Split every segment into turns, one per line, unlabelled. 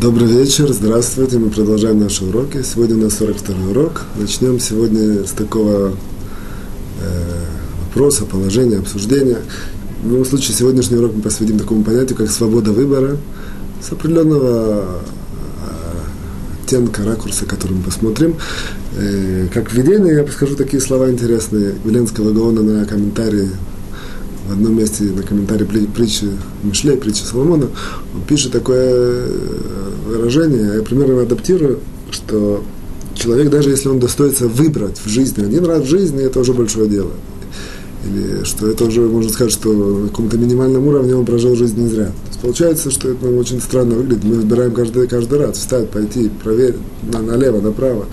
Добрый вечер, здравствуйте, мы продолжаем наши уроки. Сегодня у нас 42 урок. Начнем сегодня с такого э, вопроса, положения, обсуждения. В любом случае, сегодняшний урок мы посвятим такому понятию, как свобода выбора, с определенного э, оттенка, ракурса, который мы посмотрим. Э, как введение я скажу такие слова интересные Веленского Гаона на комментарии в одном месте на комментарии притчи Мишлей, притчи Соломона, он пишет такое э, выражение, я примерно адаптирую, что человек, даже если он достоится выбрать в жизни один раз в жизни, это уже большое дело. Или что это уже, можно сказать, что на каком-то минимальном уровне он прожил жизнь не зря. То есть получается, что это очень странно выглядит. Мы выбираем каждый, каждый раз встать, пойти, проверить на, налево, направо.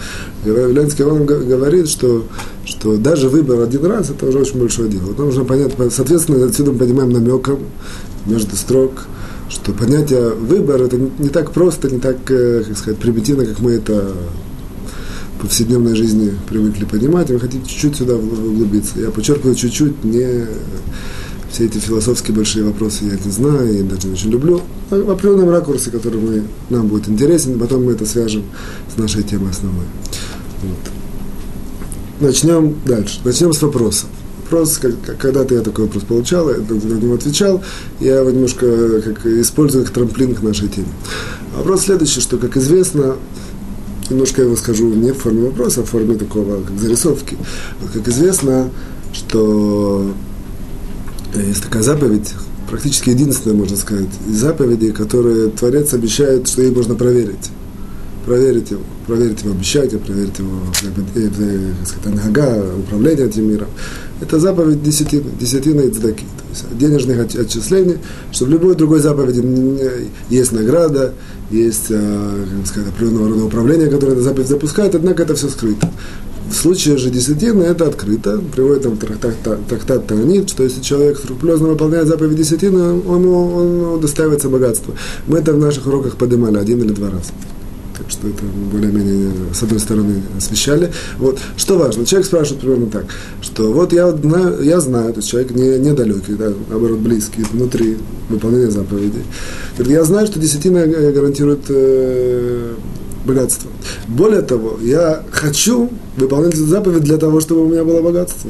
Ленский он говорит, что, что даже выбор один раз это уже очень большое дело. Вот нужно понять, соответственно, отсюда мы понимаем намеком между строк, что понятие выбор это не так просто, не так, э, как сказать, примитивно, как мы это повседневной жизни привыкли понимать, и вы хотите чуть-чуть сюда углубиться. Я подчеркиваю чуть-чуть, не все эти философские большие вопросы я не знаю и даже очень люблю. А в определенном ракурсе, который мы, нам будет интересен, потом мы это свяжем с нашей темой основной. Вот. Начнем дальше. Начнем с вопроса. Вопрос, как, когда-то я такой вопрос получал, я на него отвечал, я его немножко как, использую как трамплин к нашей теме. Вопрос следующий, что, как известно, немножко я его скажу не в форме вопроса, а в форме такого, как зарисовки. Вот, как известно, что есть такая заповедь, практически единственная, можно сказать, из заповедей, которые Творец обещает, что ей можно проверить. Проверить его, проверить его обещание, проверить его э, э, сказать, нога, управление этим миром. Это заповедь десятины, десятина и цдаки, то есть денежных отчислений, что в любой другой заповеди есть награда, есть, э, как сказать, определенного рода управление, которое эта заповедь запускает, однако это все скрыто. В случае же десятины это открыто, приводит там трактат, трактат Таанит, что если человек скрупулезно выполняет заповедь десятины, он, он удостаивается богатства. Мы это в наших уроках поднимали один или два раза. Что это более-менее, с одной стороны, освещали. Вот. Что важно, человек спрашивает примерно так, что вот я знаю, я знаю то есть человек не, недалекий, да, наоборот, близкий, внутри выполнения заповедей. Я знаю, что десятина гарантирует э, богатство. Более того, я хочу выполнять эту заповедь для того, чтобы у меня было богатство.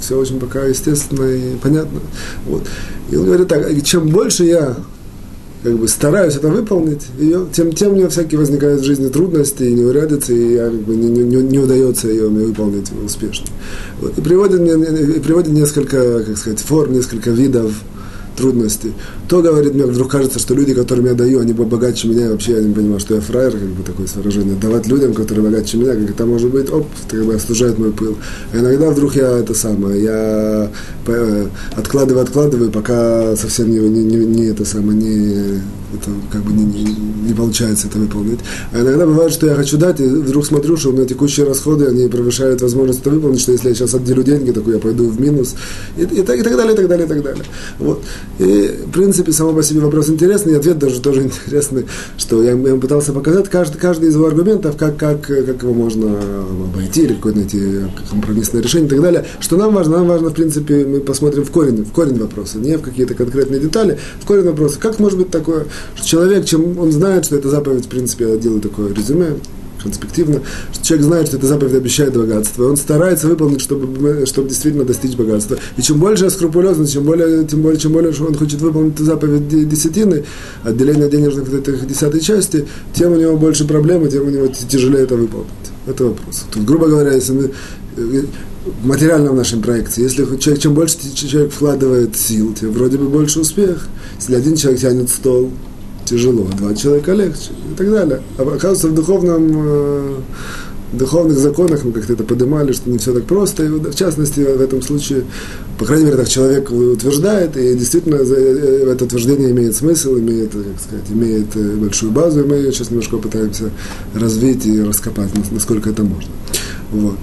Все очень пока естественно и понятно. Вот. И он говорит так, чем больше я как бы стараюсь это выполнить, ее, тем, тем у меня всякие возникают в жизни трудности и неурядицы, и я, как бы, не, не, не удается ее мне выполнить успешно. Вот. И приводит, мне, и приводит несколько, как сказать, форм, несколько видов трудности. То, говорит, мне вдруг кажется, что люди, которым я даю, они богаче меня, и вообще я не понимаю, что я фраер, как бы такое выражение. Давать людям, которые богаче меня, как это может быть, оп, это как бы остужает мой пыл. А иногда вдруг я это самое, я э, откладываю, откладываю, пока совсем не, не, не, не это самое, не это как бы не, не, получается это выполнить. А иногда бывает, что я хочу дать, и вдруг смотрю, что у меня текущие расходы, они превышают возможность это выполнить, что если я сейчас отделю деньги, то я пойду в минус, и, и, и, так, и так далее, и так далее, и так далее. Вот. И, в принципе, само по себе вопрос интересный, и ответ даже тоже интересный, что я, я пытался показать каждый, каждый из его аргументов, как, как, как его можно обойти, или какое-то найти компромиссное решение и так далее. Что нам важно? Нам важно, в принципе, мы посмотрим в корень, в корень вопроса, не в какие-то конкретные детали, в корень вопроса. Как может быть такое, человек, чем он знает, что это заповедь, в принципе, я делаю такое резюме, конспективно, что человек знает, что эта заповедь обещает богатство, он старается выполнить, чтобы, чтобы действительно достичь богатства. И чем больше скрупулезно, чем более, тем более, чем более он хочет выполнить заповедь десятины, отделение денежных вот этих десятой части, тем у него больше проблем, и тем у него тяжелее это выполнить. Это вопрос. Тут, грубо говоря, если мы э, в материальном нашем проекте, если человек, чем больше человек вкладывает сил, тем вроде бы больше успех. Если один человек тянет стол, тяжело, два человека легче и так далее. А оказывается, в духовном, э, духовных законах мы как-то это поднимали, что не все так просто. И в частности, в этом случае, по крайней мере, так человек утверждает, и действительно э, это утверждение имеет смысл, имеет, как сказать, имеет э, большую базу, и мы ее сейчас немножко пытаемся развить и раскопать, насколько это можно. Вот.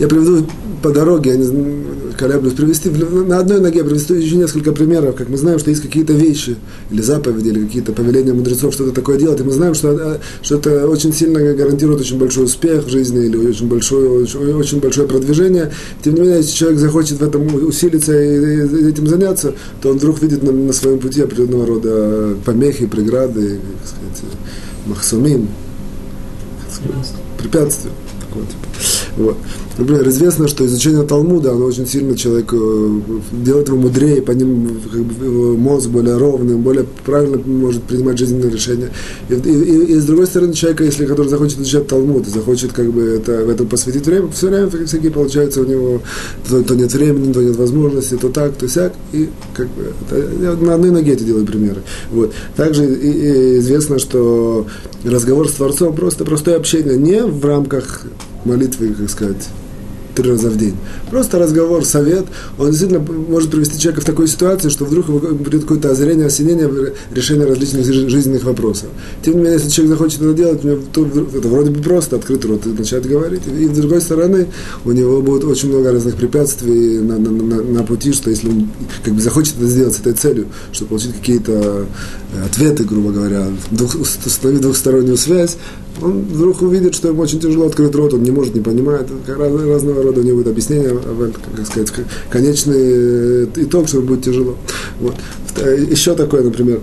Я приведу по дороге, я не колеблюсь, привести, на одной ноге привести еще несколько примеров, как мы знаем, что есть какие-то вещи, или заповеди, или какие-то повеления мудрецов, что-то такое делать, и мы знаем, что, э, что это очень сильно гарантирует очень большой успех в жизни, или очень большое, очень, очень большое продвижение. Тем не менее, если человек захочет в этом усилиться и, и этим заняться, то он вдруг видит на, на своем пути определенного рода помехи, преграды, как сказать, махсумин, препятствия. Такого типа. Вот. Например, известно, что изучение Талмуда, оно очень сильно человека э, делает его мудрее, по ним как бы, мозг более ровным, более правильно может принимать жизненные решения. И, и, и, и с другой стороны, человека, если который захочет изучать Талмуд, захочет как бы это, в этом посвятить время, все время всякие получается у него, то, то нет времени, то нет возможности, то так, то сяк, и как бы это, на одной ноге эти делаю примеры. Вот. Также и, и известно, что разговор с Творцом просто простое общение, не в рамках молитвы, как сказать, три раза в день. Просто разговор, совет, он действительно может привести человека в такую ситуацию, что вдруг придет какое-то озарение, осенение, решение различных жизненных вопросов. Тем не менее, если человек захочет это делать, то это вроде бы просто открыть рот и начать говорить. И с другой стороны, у него будет очень много разных препятствий на, на, на, на пути, что если он как бы захочет это сделать с этой целью, чтобы получить какие-то э, ответы, грубо говоря, двух, установить двухстороннюю связь, он вдруг увидит, что ему очень тяжело открыть рот, он не может, не понимает, раз, разного рода у него будет объяснение, как сказать, конечный э, итог, что будет тяжело. Вот. Еще такое, например,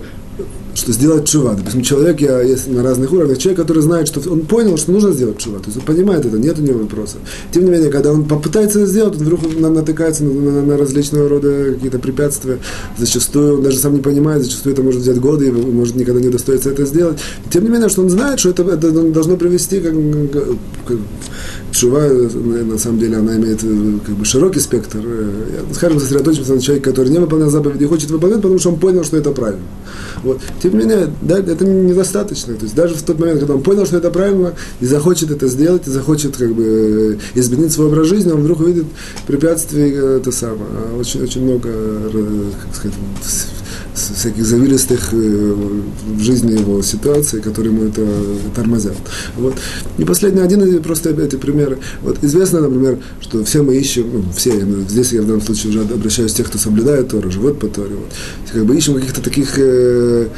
что сделать чува. Допустим, человек, я есть на разных уровнях, человек, который знает, что он понял, что нужно сделать чува, то есть он понимает это, нет у него вопроса. Тем не менее, когда он попытается это сделать, он вдруг натыкается на, на, на различного рода какие-то препятствия, зачастую он даже сам не понимает, зачастую это может взять годы, и может никогда не достоится это сделать. Тем не менее, что он знает, что это, это должно привести как, как Чува, на самом деле, она имеет э, как бы широкий спектр. Э, скажем, сосредоточимся на человеке, который не выполнял заповеди и хочет выполнять, потому что он понял, что это правильно. Вот. Тем не менее, да, это недостаточно. То есть даже в тот момент, когда он понял, что это правильно, и захочет это сделать, и захочет как бы изменить свой образ жизни, он вдруг увидит препятствий, э, это самое, очень, очень много, как сказать, всяких завилистых э, в жизни его ситуаций, которые ему это тормозят. Вот. И последний один просто эти примеры. Вот известно, например, что все мы ищем, ну, все, здесь я в данном случае уже обращаюсь к тех, кто соблюдает Тору, живут по Торе, вот, как бы ищем каких-то таких э,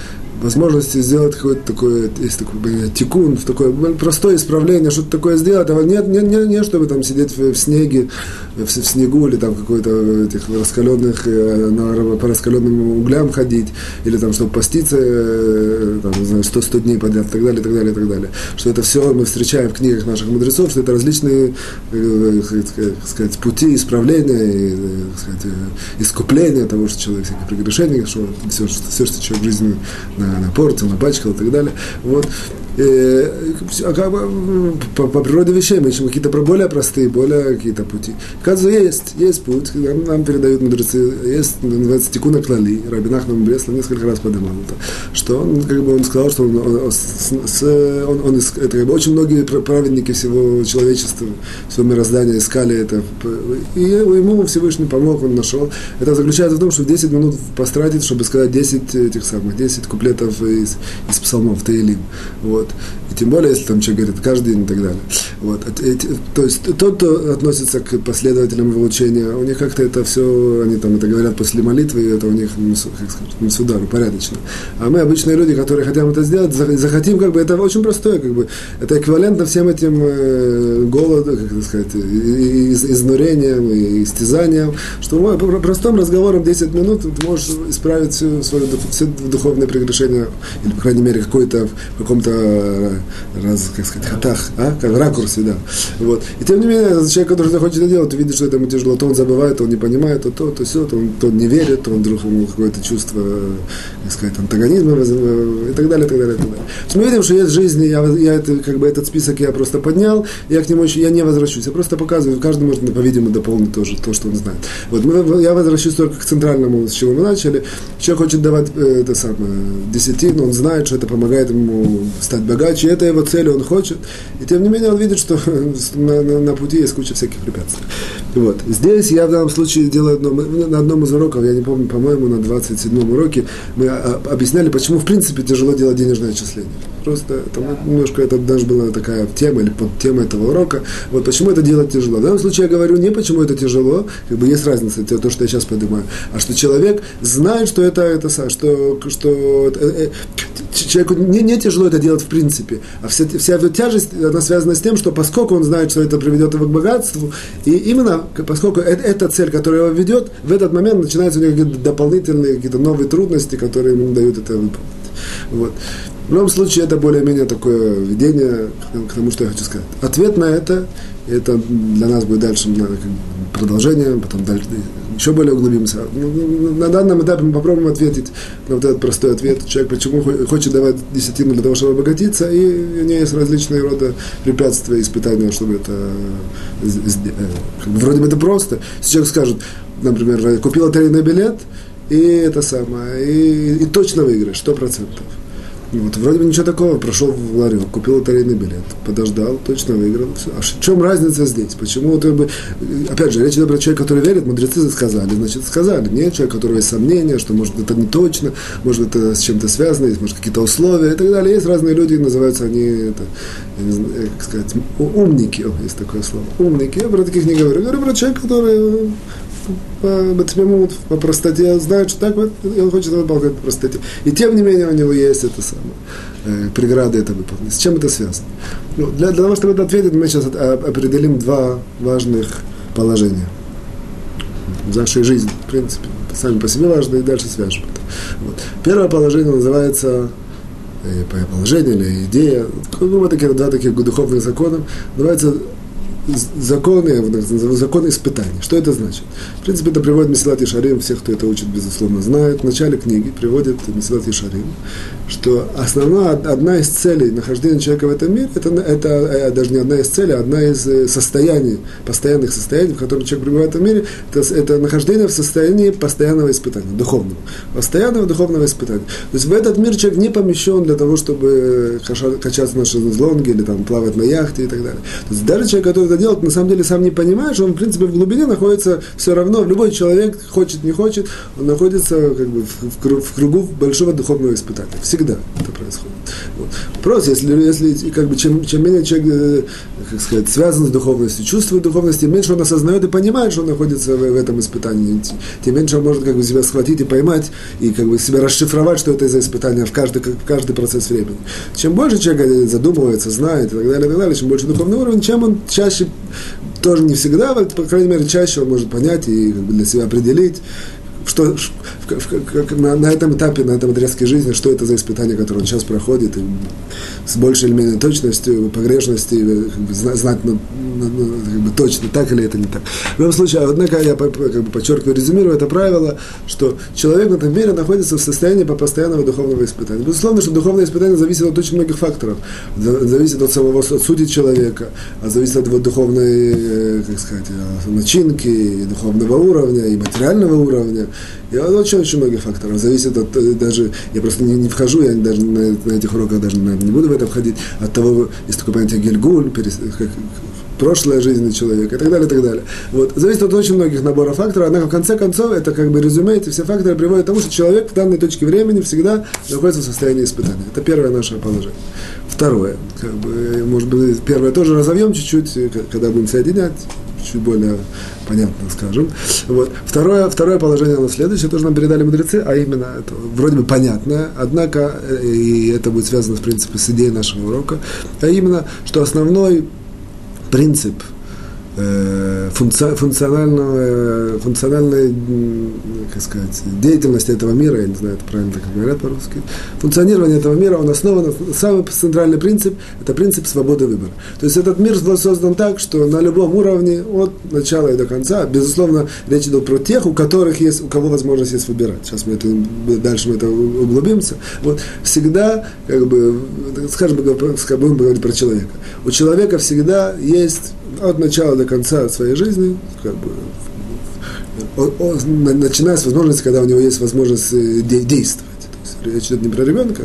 возможности сделать какое-то такое, есть такое тикун, такое простое исправление, что-то такое сделать, а нет, не, не, не чтобы там сидеть в, в снеге, в, в снегу или там какой-то этих раскаленных, э, на, по раскаленным углям ходить, или там, чтобы поститься, э, там, не знаю, 100, 100 дней подряд, и так далее, и так далее, и так далее. Что это все мы встречаем в книгах наших мудрецов, что это различные, э, как сказать, пути исправления, и, сказать, искупления того, что человек всякие прегрешения, что все, что, все, что человек в жизни на напортил, напачкал и так далее. Вот. Э, по, по природе вещей мы ищем какие-то более простые, более какие-то пути. Оказывается, есть, есть путь, нам, нам передают мудрецы, есть, называется Тикуна Клали, Рабинах нам Бресла несколько раз поднимал это, что он, как бы, он сказал, что он, он, с, он, он это, как бы, очень многие праведники всего человечества, всего мироздания искали это, и ему Всевышний помог, он нашел. Это заключается в том, что 10 минут постратить, чтобы сказать 10 этих самых, 10 куплетов из, из псалмов, Таилим. Вот вот. И тем более, если там человек говорит каждый день и так далее. Вот. То есть тот, кто относится к последователям выучения, у них как-то это все, они там это говорят после молитвы, и это у них, как сказать, не судару, порядочно. А мы обычные люди, которые хотим это сделать, захотим, как бы, это очень простое, как бы, это эквивалентно всем этим э, голоду, как это сказать, из, изнурением и истязанием, что мы простым разговором 10 минут ты можешь исправить все, свое, все духовные прегрешения, или, по крайней мере, какой-то, в каком-то раз, как сказать, хатах, а? как в ракурсе, да. Вот. И тем не менее, человек, который захочет это делать, видит, что это ему тяжело, то он забывает, он не понимает, то то, то все, то он, то не верит, то он вдруг ему какое-то чувство, как сказать, антагонизма и так далее, и так далее, и так далее. То есть мы видим, что есть жизни, я, я это, как бы этот список я просто поднял, я к нему еще, я не возвращусь, я просто показываю, каждый может, по-видимому, дополнить тоже то, что он знает. Вот мы, я возвращусь только к центральному, с чего мы начали. Человек хочет давать э, это самое, десятину, он знает, что это помогает ему стать богаче, это его цель, он хочет. И тем не менее он видит, что на, на, на пути есть куча всяких препятствий. Вот. Здесь я в данном случае делаю одно, на одном из уроков, я не помню, по-моему, на 27-м уроке, мы объясняли, почему в принципе тяжело делать денежное отчисление. Просто это немножко, это даже была такая тема или под тема этого урока. Вот почему это делать тяжело. В данном случае я говорю не почему это тяжело, как бы есть разница, то, что я сейчас поднимаю, а что человек знает, что это, это что, что э, э, человеку не, не тяжело это делать в принципе, а вся, вся эта тяжесть, она связана с тем, что поскольку он знает, что это приведет его к богатству, и именно поскольку это, эта цель, которая его ведет, в этот момент начинаются у него какие-то дополнительные, какие-то новые трудности, которые ему дают это выполнить. Вот. В любом случае, это более-менее такое введение к тому, что я хочу сказать. Ответ на это, это для нас будет дальше продолжение, потом дальше, еще более углубимся. Ну, ну, ну, на данном этапе мы попробуем ответить на вот этот простой ответ. Человек почему хочет давать десятину для того, чтобы обогатиться, и у него есть различные рода препятствия, испытания, чтобы это... Э, вроде бы это просто. Если человек скажет, например, купил лотерейный билет, и это самое, и, и точно выиграешь, сто процентов. Вот, вроде бы ничего такого, прошел в ларек, купил лотерейный билет, подождал, точно выиграл. Все. А в чем разница здесь? Почему, вот, бы, опять же, речь идет про человека, который верит, мудрецы сказали, значит, сказали. Нет человек, у которого есть сомнения, что, может, это не точно, может, это с чем-то связано, есть, может, какие-то условия и так далее. Есть разные люди, называются они, это, я знаю, как сказать, умники, о, есть такое слово, умники. Я про таких не говорю. Я говорю про человека, который по Батмимут, по простоте, знает, что так вот, и он хочет выполнять по простоте. И тем не менее у него есть это самое, э, преграды это выполнить. С чем это связано? Ну, для, для того, чтобы это ответить, мы сейчас определим два важных положения в нашей жизни, в принципе. Сами по себе важно, и дальше свяжем это. Вот. Первое положение называется э, положение или идея, ну, вот такие два таких духовных закона, называется законы, законы испытаний. Что это значит? В принципе, это приводит Месилат Ишарим, всех, кто это учит, безусловно, знают. В начале книги приводит Месилат Ишарим, что основная, одна из целей нахождения человека в этом мире, это, это э, даже не одна из целей, а одна из э, состояний, постоянных состояний, в котором человек пребывает в этом мире, это, это нахождение в состоянии постоянного испытания, духовного. Постоянного духовного испытания. То есть в этот мир человек не помещен для того, чтобы качаться на шезлонге или там, плавать на яхте и так далее. То есть даже человек, который делает, на самом деле сам не понимает, что он, в принципе, в глубине находится все равно, любой человек, хочет, не хочет, он находится как бы, в, в кругу большого духовного испытания. Всегда это происходит. Вот. Просто, если, если как бы, чем, чем менее человек, э, как сказать, связан с духовностью, чувствует духовность, тем меньше он осознает и понимает, что он находится в, в этом испытании, тем меньше он может как бы, себя схватить и поймать, и как бы себя расшифровать, что это за испытание в каждый, в каждый процесс времени. Чем больше человек задумывается, знает и так далее, и так далее, чем больше духовный уровень, чем он чаще тоже не всегда, по крайней мере, чаще он может понять и для себя определить, что, как, на, на этом этапе, на этом отрезке жизни, что это за испытание, которое он сейчас проходит, и с большей или менее точностью, погрешности, как бы, знать ну, ну, ну, как бы, точно, так или это не так. В любом случае, однако я как бы, подчеркиваю, резюмирую это правило, что человек в этом мире находится в состоянии по постоянного духовного испытания. Безусловно, что духовное испытание зависит от очень многих факторов. Зависит от самого от сути человека, а зависит от его духовной, э, как сказать, э, начинки, и духовного уровня, и материального уровня. И очень-очень многих факторов. Зависит от э, даже, я просто не, не вхожу, я даже на, на этих уроках даже наверное, не буду в это входить, от того, есть такое понятие гельгуль, перес, как, прошлая жизнь человека и так далее, и так далее. Вот. Зависит от очень многих наборов факторов, однако в конце концов это как бы резюме, эти все факторы приводят к тому, что человек в данной точке времени всегда находится в состоянии испытания. Это первое наше положение. Второе, как бы, может быть, первое тоже разовьем чуть-чуть, когда будем соединять, чуть более понятно, скажем. Вот. Второе, второе положение оно следующее, тоже нам передали мудрецы, а именно, это вроде бы понятное, однако, э, и это будет связано, в принципе, с идеей нашего урока, а именно, что основной принцип – Э, функционального, функциональной как сказать, деятельности этого мира, я не знаю, это правильно так говорят по-русски, функционирование этого мира, он основан, самый центральный принцип, это принцип свободы выбора. То есть этот мир был создан так, что на любом уровне, от начала и до конца, безусловно, речь идет про тех, у которых есть, у кого возможность есть выбирать. Сейчас мы это, дальше мы это углубимся. Вот, всегда, как бы, скажем, будем говорить про человека. У человека всегда есть от начала до конца своей жизни, как бы, он, он, начиная с возможности, когда у него есть возможность э, де- действовать. То есть речь идет не про ребенка,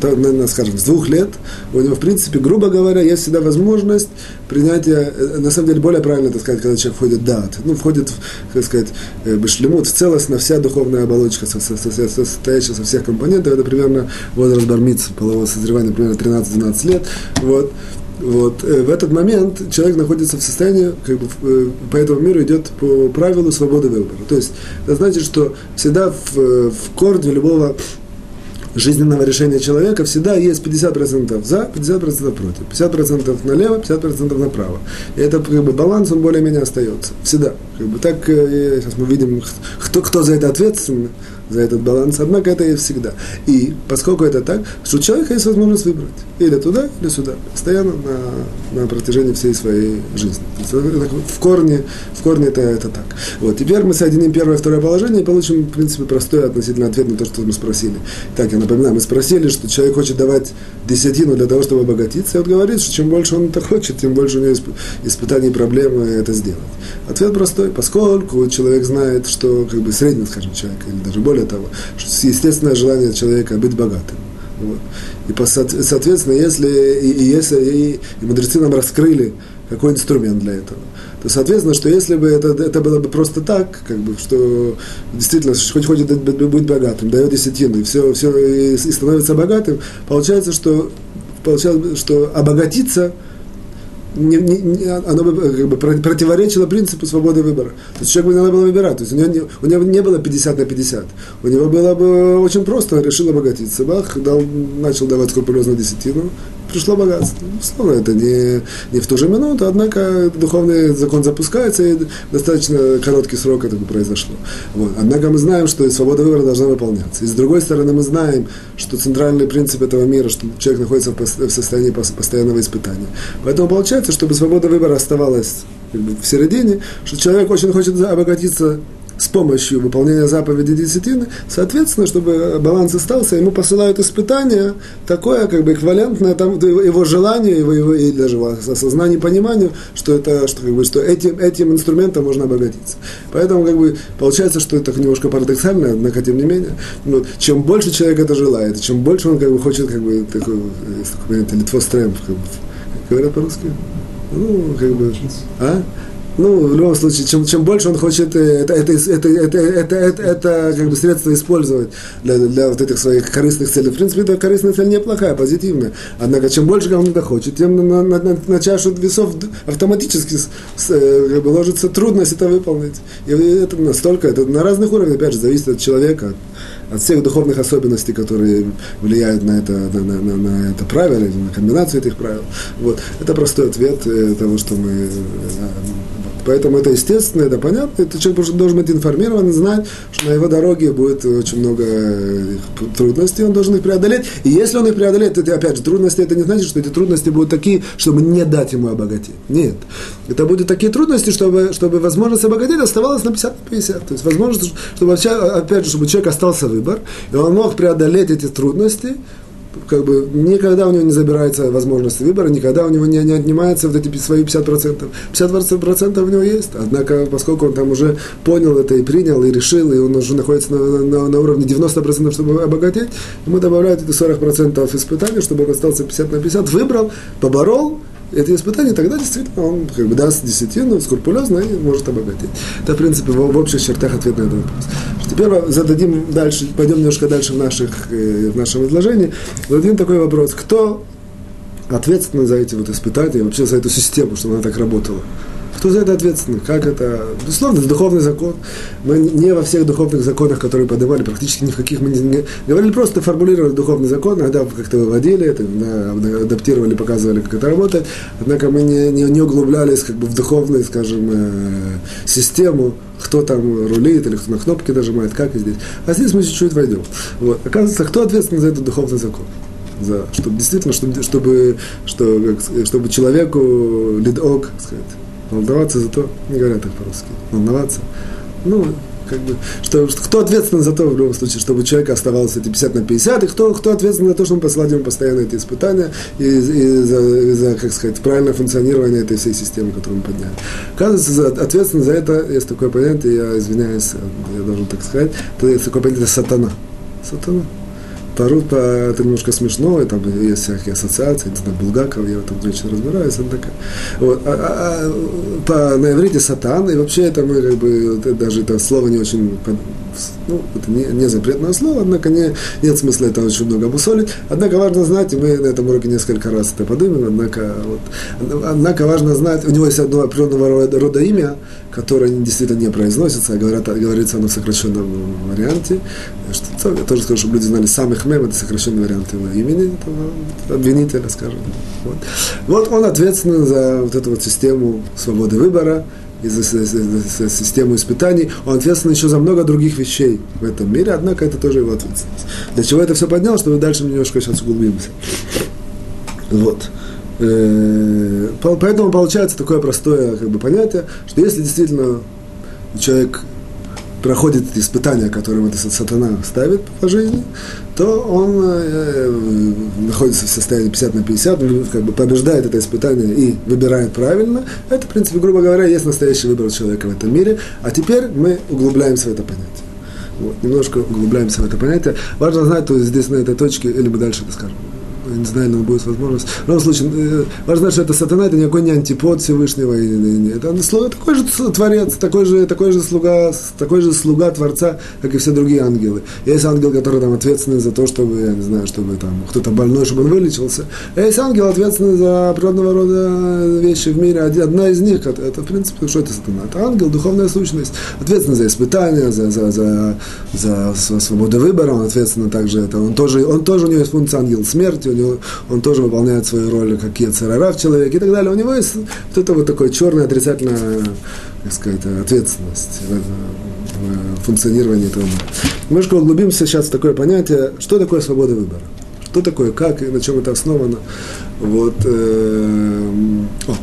как бы, наверное, скажем, с двух лет, у него, в принципе, грубо говоря, есть всегда возможность принятия, э, на самом деле, более правильно, так сказать, когда человек входит в дат, ну, входит, как сказать, э, башлемут, в целостно вся духовная оболочка, состоящая со всех компонентов, это примерно возраст бармиц, полового созревания, примерно 13-12 лет, вот, вот. Э, в этот момент человек находится в состоянии, как бы, по этому миру идет по правилу свободы выбора. То есть это значит, что всегда в, в корне любого жизненного решения человека всегда есть 50% за, 50% против. 50% налево, 50% направо. И это как бы баланс, он более-менее остается. Всегда. Как бы, так э, сейчас мы видим, кто, кто за это ответственный за этот баланс, однако это есть всегда. И поскольку это так, что у человека есть возможность выбрать или туда, или сюда, постоянно на, на протяжении всей своей жизни. В корне, в корне это, это так. Вот. Теперь мы соединим первое и второе положение и получим, в принципе, простой относительно ответ на то, что мы спросили. Так, я напоминаю, мы спросили, что человек хочет давать десятину для того, чтобы обогатиться, и он говорит, что чем больше он это хочет, тем больше у него испытаний и проблемы это сделать. Ответ простой, поскольку человек знает, что как бы средний, скажем, человек, или даже более того, что естественное желание человека быть богатым. Вот. И соответственно, если и, и если и, и мудрецы нам раскрыли какой инструмент для этого, то соответственно, что если бы это, это было бы просто так, как бы, что действительно хоть хочет быть богатым, дает десятину, и все, все и, и становится богатым, получается, что получается, что обогатиться – не, не, не, оно бы как бы противоречило принципу свободы выбора. То есть человеку не надо было выбирать. То есть у него, не, у него не было 50 на 50. У него было бы очень просто, он решил обогатиться. Бах, дал, начал давать скрупулезно десятину, пришло богатство. Словно это не, не в ту же минуту, однако духовный закон запускается, и достаточно короткий срок это произошло. Вот. Однако мы знаем, что свобода выбора должна выполняться. И с другой стороны, мы знаем, что центральный принцип этого мира, что человек находится в состоянии постоянного испытания. Поэтому получается, чтобы свобода выбора оставалась в середине, что человек очень хочет обогатиться с помощью выполнения заповеди десятины, соответственно, чтобы баланс остался, ему посылают испытания, такое как бы эквивалентное там, его желанию, его, его, и даже осознанию, пониманию, что, это, что, как бы, что этим, этим инструментом можно обогатиться. Поэтому как бы, получается, что это немножко парадоксально, однако тем не менее, вот, чем больше человек это желает, чем больше он как бы, хочет как бы, такой, такой понятие, литвостремп, как бы, говорят по-русски? Ну, как бы, а? Ну, в любом случае, чем, чем больше он хочет это, это, это, это, это, это, это как бы средство использовать для, для вот этих своих корыстных целей. В принципе, эта корыстная цель неплохая, позитивная. Однако, чем больше он это хочет, тем на, на, на, на чашу весов автоматически с, с, как бы ложится трудность это выполнить. И это настолько, это на разных уровнях, опять же, зависит от человека, от всех духовных особенностей, которые влияют на это, на, на, на, на это правило, на комбинацию этих правил. Вот. Это простой ответ э, того, что мы э, Поэтому это естественно, это понятно. Это человек должен быть информирован, знать, что на его дороге будет очень много э, трудностей, он должен их преодолеть. И если он их преодолеет, это опять же трудности, это не значит, что эти трудности будут такие, чтобы не дать ему обогатить. Нет. Это будут такие трудности, чтобы, чтобы возможность обогатить оставалась на 50 на 50. То есть возможность, чтобы опять же, чтобы человек остался выбор, и он мог преодолеть эти трудности, как бы никогда у него не забирается возможность выбора, никогда у него не, не отнимается вот эти свои 50%. 50% у него есть, однако, поскольку он там уже понял это и принял, и решил, и он уже находится на, на, на уровне 90%, чтобы обогатеть, ему добавляют эти 40% испытаний, чтобы он остался 50 на 50, выбрал, поборол, эти испытания, тогда действительно он как бы даст десятину скрупулезно и может обогатить. Это, в принципе, в, в общих чертах ответ на этот вопрос. Теперь зададим дальше, пойдем немножко дальше в, наших, э, в нашем изложении. Зададим такой вопрос. Кто ответственный за эти вот испытания, вообще за эту систему, чтобы она так работала? Кто за это ответственный? Как это? Безусловно, это духовный закон. Мы не во всех духовных законах, которые подавали, практически ни в каких мы не, не говорили, просто формулировали духовный закон, иногда как-то выводили это, адаптировали, показывали, как это работает. Однако мы не, не, не углублялись как бы в духовную, скажем, э, систему, кто там рулит или кто на кнопки нажимает, как и здесь. А здесь мы чуть-чуть войдем. Вот. Оказывается, кто ответственен за этот духовный закон? За, чтобы действительно, чтобы, чтобы, чтобы, чтобы человеку лидок, сказать, волноваться за то, не говорят так по-русски, волноваться. Ну, как бы, что, что, кто ответственен за то, в любом случае, чтобы у человека оставалось эти 50 на 50, и кто, кто ответственен за то, чтобы посылать ему постоянно эти испытания и, и, за, и за, как сказать, правильное функционирование этой всей системы, которую мы подняли. Оказывается, за, ответственен за это есть такое понятие, я извиняюсь, я должен так сказать, это есть такое понятие сатана. Сатана. Парут это немножко смешно, и там есть всякие ассоциации, не знаю, Булгаков, я в этом очень разбираюсь, он такая. Вот. А, а, а, по, на иврите сатан, и вообще это мы как бы, даже это слово не очень, ну, это не, не запретное слово, однако не, нет смысла это очень много обусолить. Однако важно знать, и мы на этом уроке несколько раз это поднимем, однако, вот, однако важно знать, у него есть одно определенного рода, рода имя, которое действительно не произносится, а говорят, говорится оно в сокращенном варианте. Что, я тоже скажу, чтобы люди знали самых мем, это сокращенный вариант его имени, это обвинителя, скажем. Вот. вот он ответственен за вот эту вот систему свободы выбора, и за, за, за, за систему испытаний. Он ответственен еще за много других вещей в этом мире, однако это тоже его ответственность. Для чего это все поднял, чтобы дальше немножко сейчас углубимся. Вот. Э, поэтому получается такое простое как бы, понятие, что если действительно человек проходит испытания, которые этот сатана ставит по жизни, то он э, находится в состоянии 50 на 50, как бы побеждает это испытание и выбирает правильно. Это, в принципе, грубо говоря, есть настоящий выбор человека в этом мире. А теперь мы углубляемся в это понятие. Вот, немножко углубляемся в это понятие. Важно знать, то есть здесь на этой точке, или мы дальше это скажем не знаю, но будет возможность. В любом случае, э, важно что это сатана, это никакой не антипод Всевышнего. Это такой же творец, такой же, такой же слуга, такой же слуга Творца, как и все другие ангелы. Есть ангел, который там ответственный за то, чтобы, я не знаю, чтобы там кто-то больной, чтобы он вылечился. А есть ангел, ответственный за природного рода вещи в мире. Одна из них, это, это в принципе, что это сатана? Это ангел, духовная сущность. Ответственный за испытания, за, за, за, за, свободу выбора, он ответственный также, это, он, тоже, он тоже у него есть функция ангел смерти, него, он тоже выполняет свою роль как Ецерара в человеке и так далее. У него есть вот это вот такое черное отрицательная, так сказать, ответственность функционировании этого мира. Немножко углубимся сейчас в такое понятие, что такое свобода выбора. Что такое, как и на чем это основано. Вот, э, о,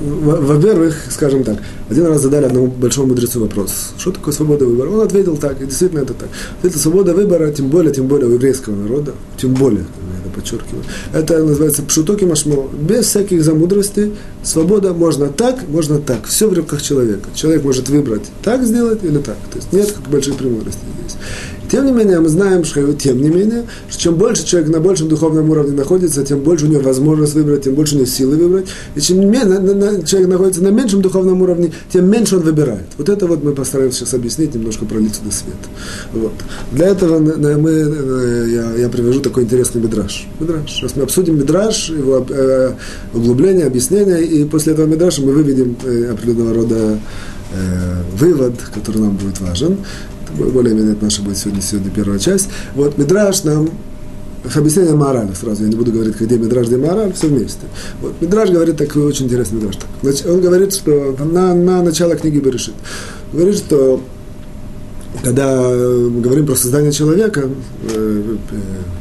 во-первых, скажем так, один раз задали одному большому мудрецу вопрос, что такое свобода выбора? Он ответил так, и действительно это так. Это свобода выбора, тем более, тем более у еврейского народа, тем более, я это подчеркиваю, это называется пшутоки машмо, без всяких замудростей, свобода можно так, можно так, все в руках человека. Человек может выбрать так сделать или так, то есть нет больших премудростей здесь. Тем не менее, мы знаем, что тем не менее, что чем больше человек на большем духовном уровне находится, тем больше у него возможность выбрать, тем больше у него силы выбрать. И чем менее, человек находится на меньшем духовном уровне, тем меньше он выбирает. Вот это вот мы постараемся сейчас объяснить, немножко пролить сюда свет. Вот. Для этого мы, я, я привяжу такой интересный мидраж. Мидраж. Сейчас мы обсудим мидраж, его э, углубление, объяснение, и после этого мидраша мы выведем э, определенного рода э, вывод, который нам будет важен более-менее это наша будет сегодня, сегодня первая часть. Вот Мидраш нам объяснение морали сразу, я не буду говорить, где Мидраш, где мораль, все вместе. Вот, Мидраш говорит такой очень интересный Мидраш. Так. Он говорит, что на, на начало книги Берешит. Говорит, что когда мы говорим про создание человека, э,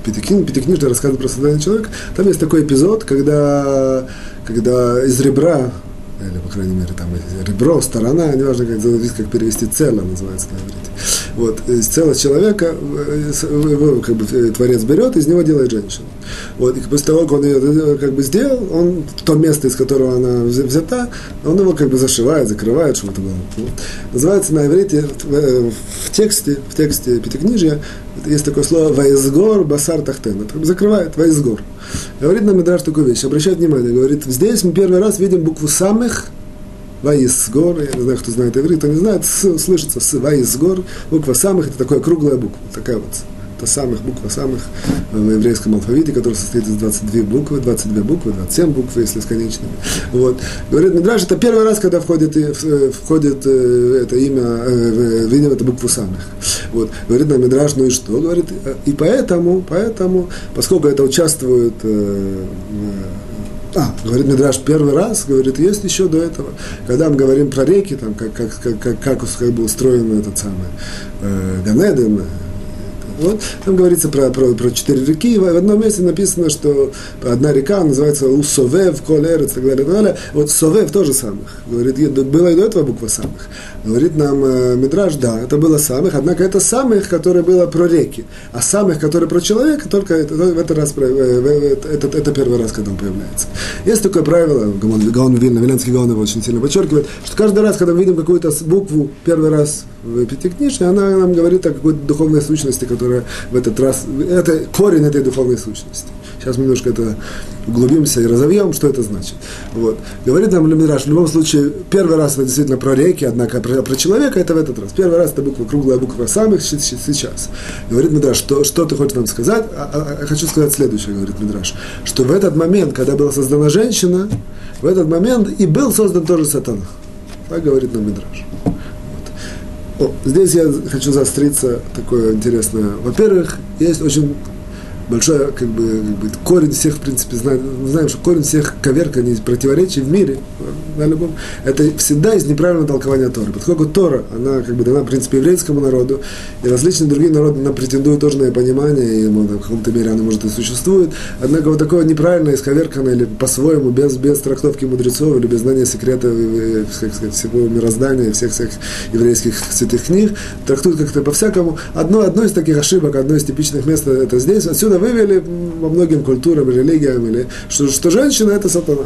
Пятикнижный Пятикнижный рассказывает про создание человека, там есть такой эпизод, когда, когда из ребра или, по крайней мере, там ребро, сторона, неважно, как, как перевести цело, называется на. Вот, из целого человека э, его как бы, э, Творец берет, из него делает женщину. Вот, и после того, как он ее э, как бы сделал, он то место, из которого она взята, он его как бы зашивает, закрывает, чтобы это было. Вот. Называется на иврите в, в тексте, в тексте Пятикнижия, есть такое слово «Ваизгор басар тахтен». Это закрывает «Ваизгор». Говорит нам Мидраш такую вещь, обращает внимание, говорит, здесь мы первый раз видим букву «самых», Ваисгор, я не знаю, кто знает иврит, кто не знает, слышится с Ваисгор, буква самых, это такая круглая буква, такая вот то самых буква самых в еврейском алфавите, который состоит из 22 буквы, 22 буквы, 27 букв, если с конечными. Вот. Говорит Мидраш, это первый раз, когда входит, входит э, это имя, э, видим эту букву самых. Вот. Говорит нам Мидраш, ну и что? Говорит, и поэтому, поэтому, поскольку это участвует э, а, говорит Мидраш, первый раз, говорит, есть еще до этого. Когда мы говорим про реки, там, как, как, как, как, как, как был устроен этот самый э, Ганеден, вот, там говорится про, про, про четыре реки. В одном месте написано, что одна река называется Усовев, Колерец и так далее, и так далее. Вот Совев тоже самых. Говорит, было и до этого буква самых. Говорит нам э, Мидраж, да, это было самых, однако это самых, которые было про реки. А самых, которые про человека, только это, в этот раз, э, это, это первый раз, когда он появляется. Есть такое правило, Гаон, Гаон Вильна, Виленский Гаон его очень сильно подчеркивает, что каждый раз, когда мы видим какую-то букву первый раз в Пятикнижке, она нам говорит о какой-то духовной сущности, которая которая в этот раз, это корень этой духовной сущности. Сейчас мы немножко это углубимся и разовьем, что это значит. Вот. Говорит нам Лемираж, в любом случае, первый раз это действительно про реки, однако про, про человека это в этот раз. Первый раз это буква круглая буква самых сейчас. Говорит Мидраш, что, что ты хочешь нам сказать? А, а, а, хочу сказать следующее, говорит Мидраш, что в этот момент, когда была создана женщина, в этот момент и был создан тоже сатана. Так говорит нам Мидраш. О, здесь я хочу заостриться такое интересное. Во-первых, есть очень большой как бы, как бы, корень всех, в принципе, знаем, знаем, что корень всех коверканий, противоречий в мире, на любом, это всегда из неправильного толкования Торы. Поскольку Тора, она как бы дана, в принципе, еврейскому народу, и различные другие народы, она претендуют тоже на понимание, и ну, в каком-то мере она, может, и существует, однако вот такое неправильное, исковерканное, или по-своему, без, без трактовки мудрецов, или без знания секрета, всего мироздания, всех всех еврейских святых книг, трактуют как-то по-всякому. Одно, одно из таких ошибок, одно из типичных мест, это здесь. Отсюда вывели во многим культурам, религиям, или, что, что женщина – это сатана.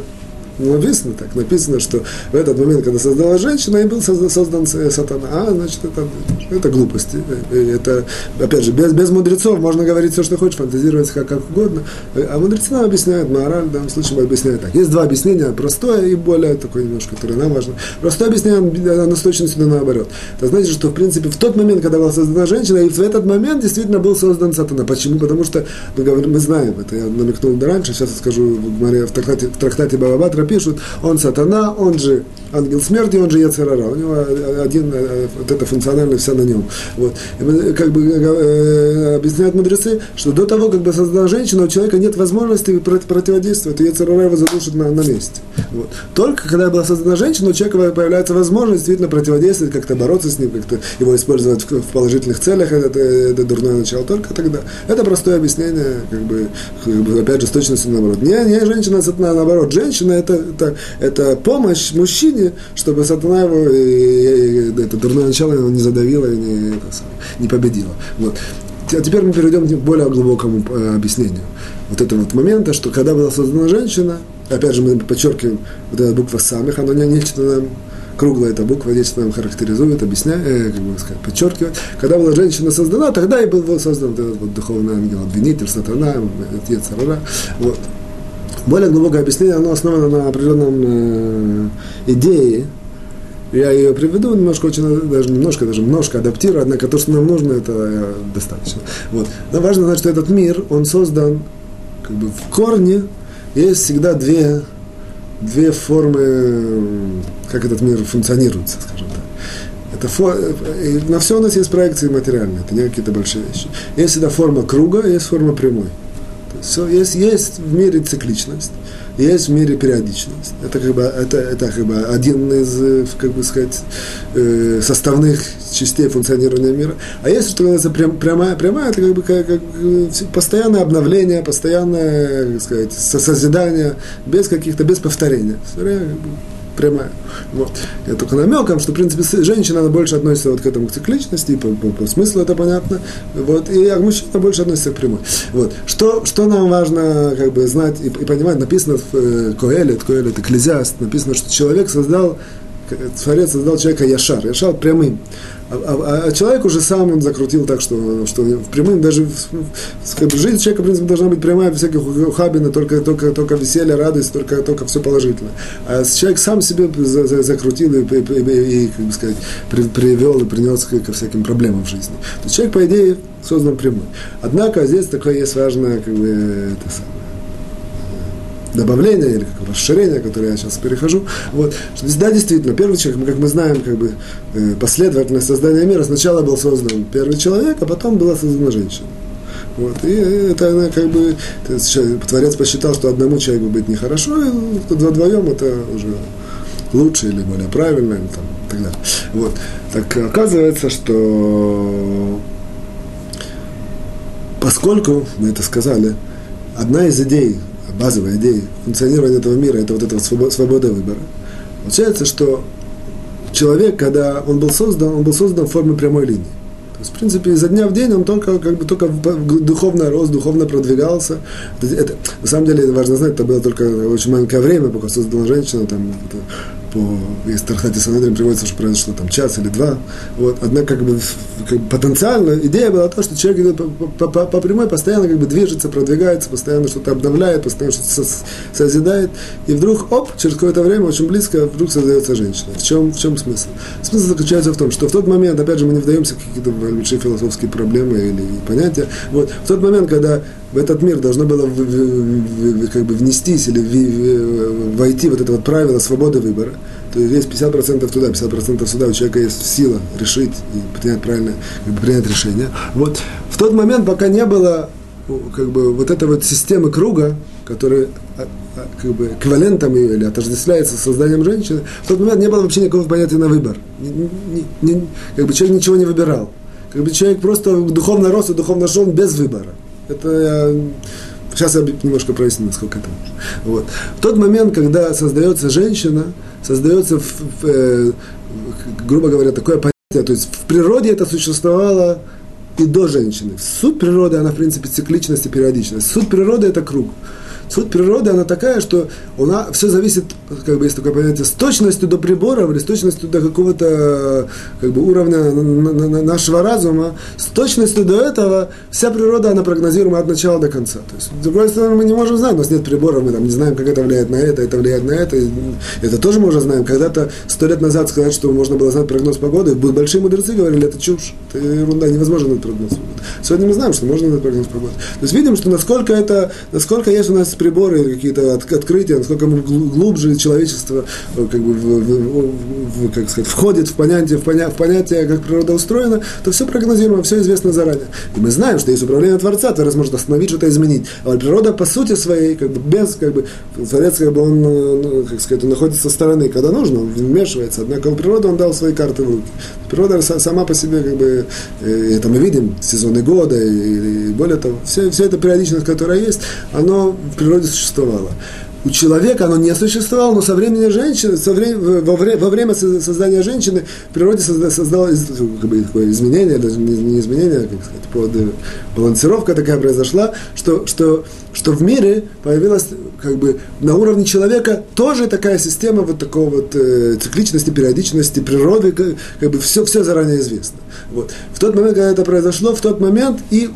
Написано так, написано, что в этот момент, когда создала женщина, и был создан, создан сатана. А, значит, это, это глупости. Это, опять же, без, без мудрецов можно говорить все, что хочешь, фантазировать как, как угодно. А мудрецы нам объясняют, мораль, в данном случае объясняют так. Есть два объяснения, простое и более такое немножко, которое нам важно. Простое объяснение, оно с точностью наоборот. Это значит, что, в принципе, в тот момент, когда была создана женщина, и в этот момент действительно был создан сатана. Почему? Потому что мы, говорим, мы знаем, это я намекнул раньше, сейчас я скажу в трактате, в трактате Бабабатра пишут, он сатана, он же ангел смерти, он же Яцерара. У него один, э, вот эта функциональность вся на нем. Вот. И как бы э, объясняют мудрецы, что до того, как бы создана женщина, у человека нет возможности противодействовать, и Яцерара его задушит на, на месте. Вот. Только когда была создана женщина, у человека появляется возможность действительно противодействовать, как-то бороться с ним, как-то его использовать в, положительных целях, это, это дурное начало. Только тогда. Это простое объяснение, как бы, как бы опять же, с точностью наоборот. Не, не женщина, сатана, наоборот. Женщина это это, это помощь мужчине, чтобы сатана его, и, и, и, это дурное начало его не задавило и не, это, не победило. Вот. А теперь мы перейдем к более глубокому э, объяснению. Вот этого вот момента, что когда была создана женщина, опять же мы подчеркиваем, вот эта буква самых, она не нечто нам круглая эта буква нечто нам характеризует, объясняет, э, как бы сказать, подчеркивает. Когда была женщина создана, тогда и был создан этот вот духовный ангел, обвинитель, сатана, отец, вот. Более глубокое объяснение, оно основано на определенном э, идее. Я ее приведу немножко, очень, даже немножко, даже немножко адаптирую, однако то, что нам нужно, это э, достаточно. Вот. Но важно знать, что этот мир, он создан как бы в корне, есть всегда две, две формы, как этот мир функционирует, скажем так. Это фо... Э, на все у нас есть проекции материальные, это не какие-то большие вещи. Есть всегда форма круга, есть форма прямой. Все, есть, есть в мире цикличность, есть в мире периодичность. Это как бы, это, это как бы один из, как бы сказать, э, составных частей функционирования мира. А есть, что называется, прям, прямая, прямая, это как бы как, как, постоянное обновление, постоянное, как сказать, созидание, без каких-то, без повторения. Все время как бы, прямая. Вот. Я только намеком, что, в принципе, женщина, она больше относится вот к этому к цикличности, по, по, по смыслу это понятно, вот, и а мужчина больше относится к прямой. Вот. Что, что нам важно как бы, знать и, и понимать, написано в э, Коэлет, Коэлет, Экклезиаст, написано, что человек создал, Творец создал человека Яшар, Яшар прямым. А, а, а человек уже сам он закрутил так, что, что в прямым даже как жизнь человека, в принципе, должна быть прямая, всяких ухабина, только, только, только веселье, радость, только, только все положительно. А человек сам себе за, за, закрутил и, и, и, и, как бы сказать, при, привел и принес ко всяким проблемам в жизни. То есть человек, по идее, создан прямой. Однако здесь такое есть важное, как бы, это самое добавление или как расширение, которое я сейчас перехожу. Вот. Да, действительно, первый человек, как мы знаем, как бы э, последовательность создания мира, сначала был создан первый человек, а потом была создана женщина. Вот. И это она как бы, Творец посчитал, что одному человеку быть нехорошо, и вдвоем это уже лучше или более правильно, или там, и так далее. Вот. Так оказывается, что поскольку, мы это сказали, одна из идей базовая идея функционирования этого мира, это вот эта свобода выбора. Получается, что человек, когда он был создан, он был создан в форме прямой линии. То есть, в принципе, изо дня в день он только, как бы, только духовно рос, духовно продвигался. Это, на самом деле, важно знать, это было только очень маленькое время, пока создана женщина, там, это, по, из Тархати Санедрин приводится, что произошло там час или два. Вот. Однако, как бы, как бы потенциально идея была то, что человек идет по, по, по, прямой, постоянно как бы движется, продвигается, постоянно что-то обновляет, постоянно что-то созидает. И вдруг, оп, через какое-то время, очень близко, вдруг создается женщина. В чем, в чем смысл? Смысл заключается в том, что в тот момент, опять же, мы не вдаемся в какие-то большие философские проблемы или понятия. Вот. В тот момент, когда в этот мир должно было в, в, в, как бы внестись или в, войти вот это вот правило свободы выбора, то есть 50% туда, 50% сюда, у человека есть сила решить и принять правильное, принять решение. Вот в тот момент, пока не было как бы вот этой вот системы круга, которая а, а, как бы эквивалентом ее или отождествляется созданием женщины, в тот момент не было вообще никакого понятия на выбор. Не, не, не, как бы человек ничего не выбирал. Как бы человек просто духовно рос и духовно шел без выбора. Это я... Сейчас я немножко проясню, насколько это. Вот. В тот момент, когда создается женщина, создается, в, в, э, грубо говоря, такое понятие, то есть в природе это существовало и до женщины. Суть природы, она, в принципе, цикличность и периодичность. Суть природы – это круг. Суть природы, она такая, что она, все зависит, как бы есть такое понятие, с точностью до приборов или с точностью до какого-то как бы, уровня нашего разума, с точностью до этого вся природа, она прогнозируема от начала до конца. То есть, с другой стороны, мы не можем знать, у нас нет приборов, мы там не знаем, как это влияет на это, это влияет на это. Это тоже мы уже знаем. Когда-то, сто лет назад сказать, что можно было знать прогноз погоды, большие мудрецы говорили, это чушь, это ерунда, невозможно знать прогноз погоды. Сегодня мы знаем, что можно знать прогноз погоды. То есть видим, что насколько это, насколько есть у нас приборы, какие-то от, открытия, насколько мы глубже человечество э, как бы, в, в, в, как сказать, входит в понятие, в, поня, в понятие, как природа устроена, то все прогнозируемо, все известно заранее. И мы знаем, что есть управление Творца, Творец может остановить что-то, изменить. А природа по сути своей, как бы без, как бы, Творец, как бы он, э, ну, как сказать, находится со стороны, когда нужно, он вмешивается. Однако у природы он дал свои карты в руки. Природа сама по себе, как бы, э, это мы видим, сезоны года, и, и более того, все, все это периодичность, которая есть, оно в природе существовало. У человека оно не существовало, но со времени женщины, со времени, во, время, во время создания женщины в природе создалось как бы, такое изменение, даже не, не изменение, а, как сказать, под, э, балансировка такая произошла, что, что, что в мире появилась как бы на уровне человека тоже такая система вот такого вот э, цикличности, периодичности, природы, как, как бы все, все заранее известно. Вот. В тот момент, когда это произошло, в тот момент и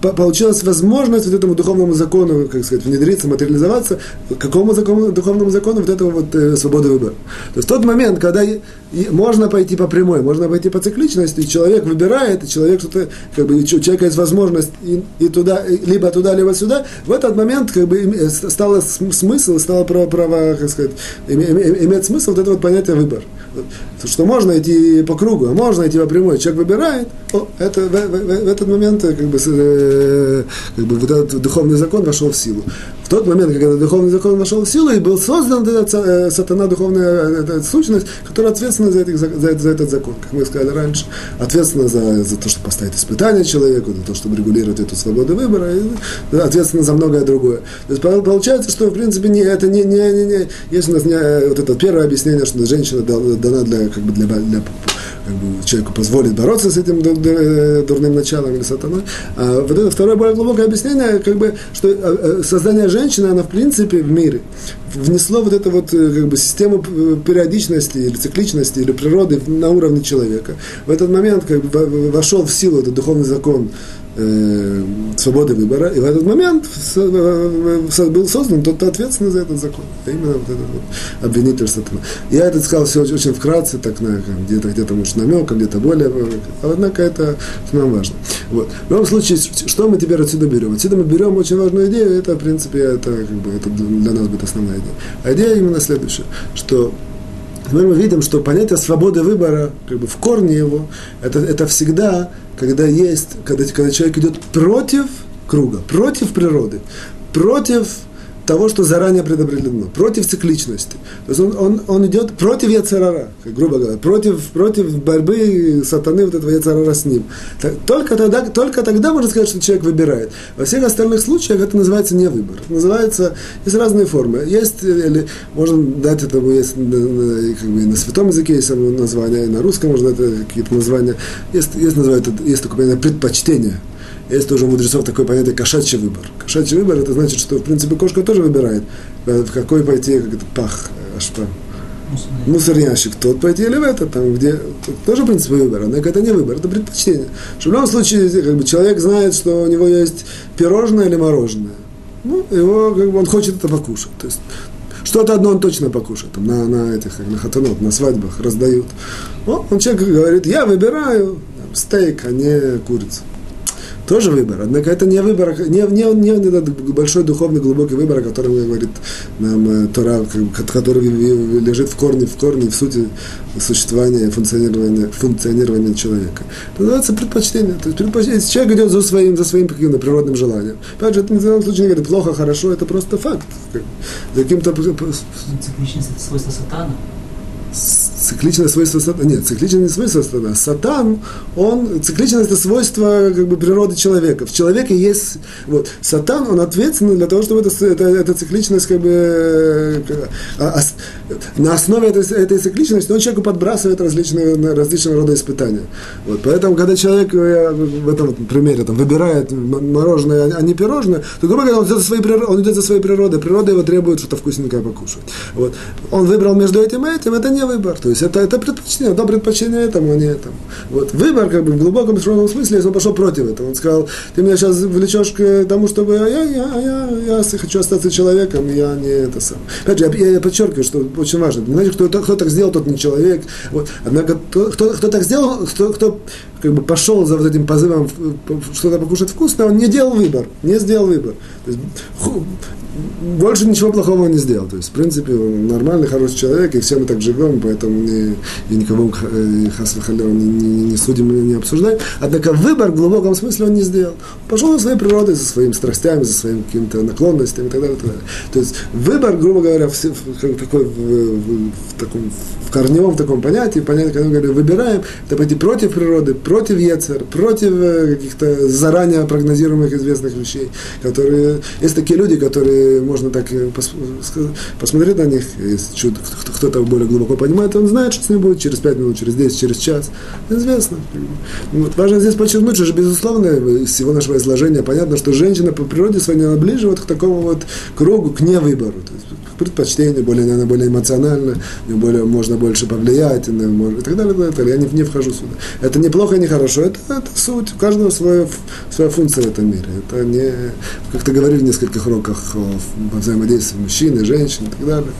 получилась возможность вот этому духовному закону, как сказать, внедриться, материализоваться, какому закону, духовному закону вот этого вот э, свободы выбора. То есть тот момент, когда и, и можно пойти по прямой, можно пойти по цикличности, человек выбирает, и человек что-то, как бы, у человека есть возможность и, и туда, и, либо туда, либо сюда, в этот момент как бы стало смысл, стало право, право как сказать, иметь смысл вот это вот понятие выбор. Что можно идти по кругу, а можно идти по прямой. Человек выбирает, о, это, в, в, в, этот момент как бы, э, как бы вот этот духовный закон вошел в силу. В тот момент, когда духовный закон вошел в силу, и был создан этот, э, сатана, духовная эта сущность, которая ответственна за, этих, за, за этот закон, как мы сказали раньше, ответственна за, за то, чтобы поставить испытание человеку, за то, чтобы регулировать эту свободу выбора, и ответственна за многое другое. То есть получается, что в принципе не, это не, не, не, не есть у нас не, вот это первое объяснение, что женщина дана для, как бы для, для как бы, человеку позволит бороться с этим дурным началом или сатаной. А вот это второе более глубокое объяснение, как бы, что э, э, создание женщины, она в принципе в мире внесло вот эту вот э, как бы, систему периодичности или цикличности или природы на уровне человека. В этот момент как бы, вошел в силу этот духовный закон э, свободы выбора, и в этот момент э, был создан тот, кто ответственный за этот закон. Это именно вот этот вот обвинитель сатана. Я это сказал все очень, вкратце, так на где-то, где-то, может, намеком, где-то более, а однако это нам важно. Вот. В любом случае, что мы теперь отсюда берем? Отсюда мы берем очень важную идею, это, в принципе, это, как бы, это для нас будет основная идея. А идея именно следующая, что Теперь мы видим, что понятие свободы выбора, как бы в корне его, это, это всегда, когда есть, когда, когда человек идет против круга, против природы, против того, что заранее предопределено, против цикличности. То есть он, он, он идет против Яцерара, грубо говоря, против, против борьбы сатаны, вот этого Яцерара с ним. Только тогда, только тогда можно сказать, что человек выбирает. Во всех остальных случаях это называется не выбор. называется, есть разные формы. Есть, или можно дать этому, есть как бы, на святом языке есть название, и на русском можно дать какие-то названия. Есть, есть, называют, есть такое понятие предпочтение есть тоже у мудрецов такое понятие кошачий выбор. Кошачий выбор это значит, что в принципе кошка тоже выбирает, в какой пойти, как это пах, ашпа. мусорный ящик, тот пойти или в этот, там, где тоже, в принципе, выбор, однако это не выбор, это предпочтение. Что в любом случае, как бы, человек знает, что у него есть пирожное или мороженое. Ну, его, как бы, он хочет это покушать. То есть, что-то одно он точно покушает, там, на, на этих, на хатанот, на свадьбах раздают. Ну, он человек говорит, я выбираю там, стейк, а не курицу тоже выбор. Однако это не выбор, не, не, не этот большой духовный глубокий выбор, о котором говорит нам э, Тора, который лежит в корне, в корне, в сути существования, функционирования, функционирования человека. Это называется предпочтение. То есть предпочтение. Человек идет за своим, за своим каким-то природным желанием. Опять же, это ни в коем случае не говорит плохо, хорошо, это просто факт.
За каким-то... Цикличность это свойство сатана
цикличное свойство сатана. Нет, цикличное свойство сатана. Сатан, он, цикличность это свойство как бы, природы человека. В человеке есть, вот, сатан, он ответственный для того, чтобы это, это, эта цикличность как бы, э, а, на основе этой, этой цикличности он человеку подбрасывает различные, различного рода испытания. Вот, поэтому, когда человек э, в этом примере там, выбирает мороженое, а не пирожное, то, грубо говоря, он идет за своей, он идет за своей природой. Природа его требует что-то вкусненькое покушать. Вот. Он выбрал между этим и этим, это не выбор. То есть это, это предпочтение, одно предпочтение этому, а не этому. Вот. Выбор, как бы, в глубоком душевном смысле, если он пошел против этого. Он сказал, ты меня сейчас влечешь к тому, чтобы а я, я, я, я, хочу остаться человеком, я не это сам. Опять же, я, я подчеркиваю, что очень важно. Не значит, кто, кто так сделал, тот не человек. Вот. Однако, кто, кто, кто так сделал, кто, кто как бы пошел за вот этим позывом что-то покушать вкусно, он не делал выбор, не сделал выбор. То есть, больше ничего плохого не сделал. То есть, в принципе, он нормальный, хороший человек, и все мы так живем, поэтому не, и никого э, не, не, не судим, не обсуждаем. Однако выбор в глубоком смысле он не сделал. Пошел за своей природой, за своими страстями, за своими какими-то наклонностями и так далее. И так далее. То есть выбор, грубо говоря, в, в, такой, в, в, в таком в корневом таком понятии, понятие, когда мы говорим, выбираем, это пойти против природы, против Ецер, против э, каких-то заранее прогнозируемых известных вещей, которые, есть такие люди, которые можно так э, посмотреть на них, если кто-то более глубоко понимает, он знает, что с ним будет через 5 минут, через 10, через час, известно. Вот. Важно здесь подчеркнуть, что, безусловно, из всего нашего изложения понятно, что женщина по природе своей, она ближе вот к такому вот кругу, к невыбору. То есть, предпочтение, более, наверное, более эмоционально, более, можно больше повлиять, и так далее, и так далее. Я не, не вхожу сюда. Это не плохо, не хорошо, это, это суть. У каждого своя, своя функция в этом мире. Это не, как-то говорили в нескольких уроках о взаимодействии мужчин и женщин и так далее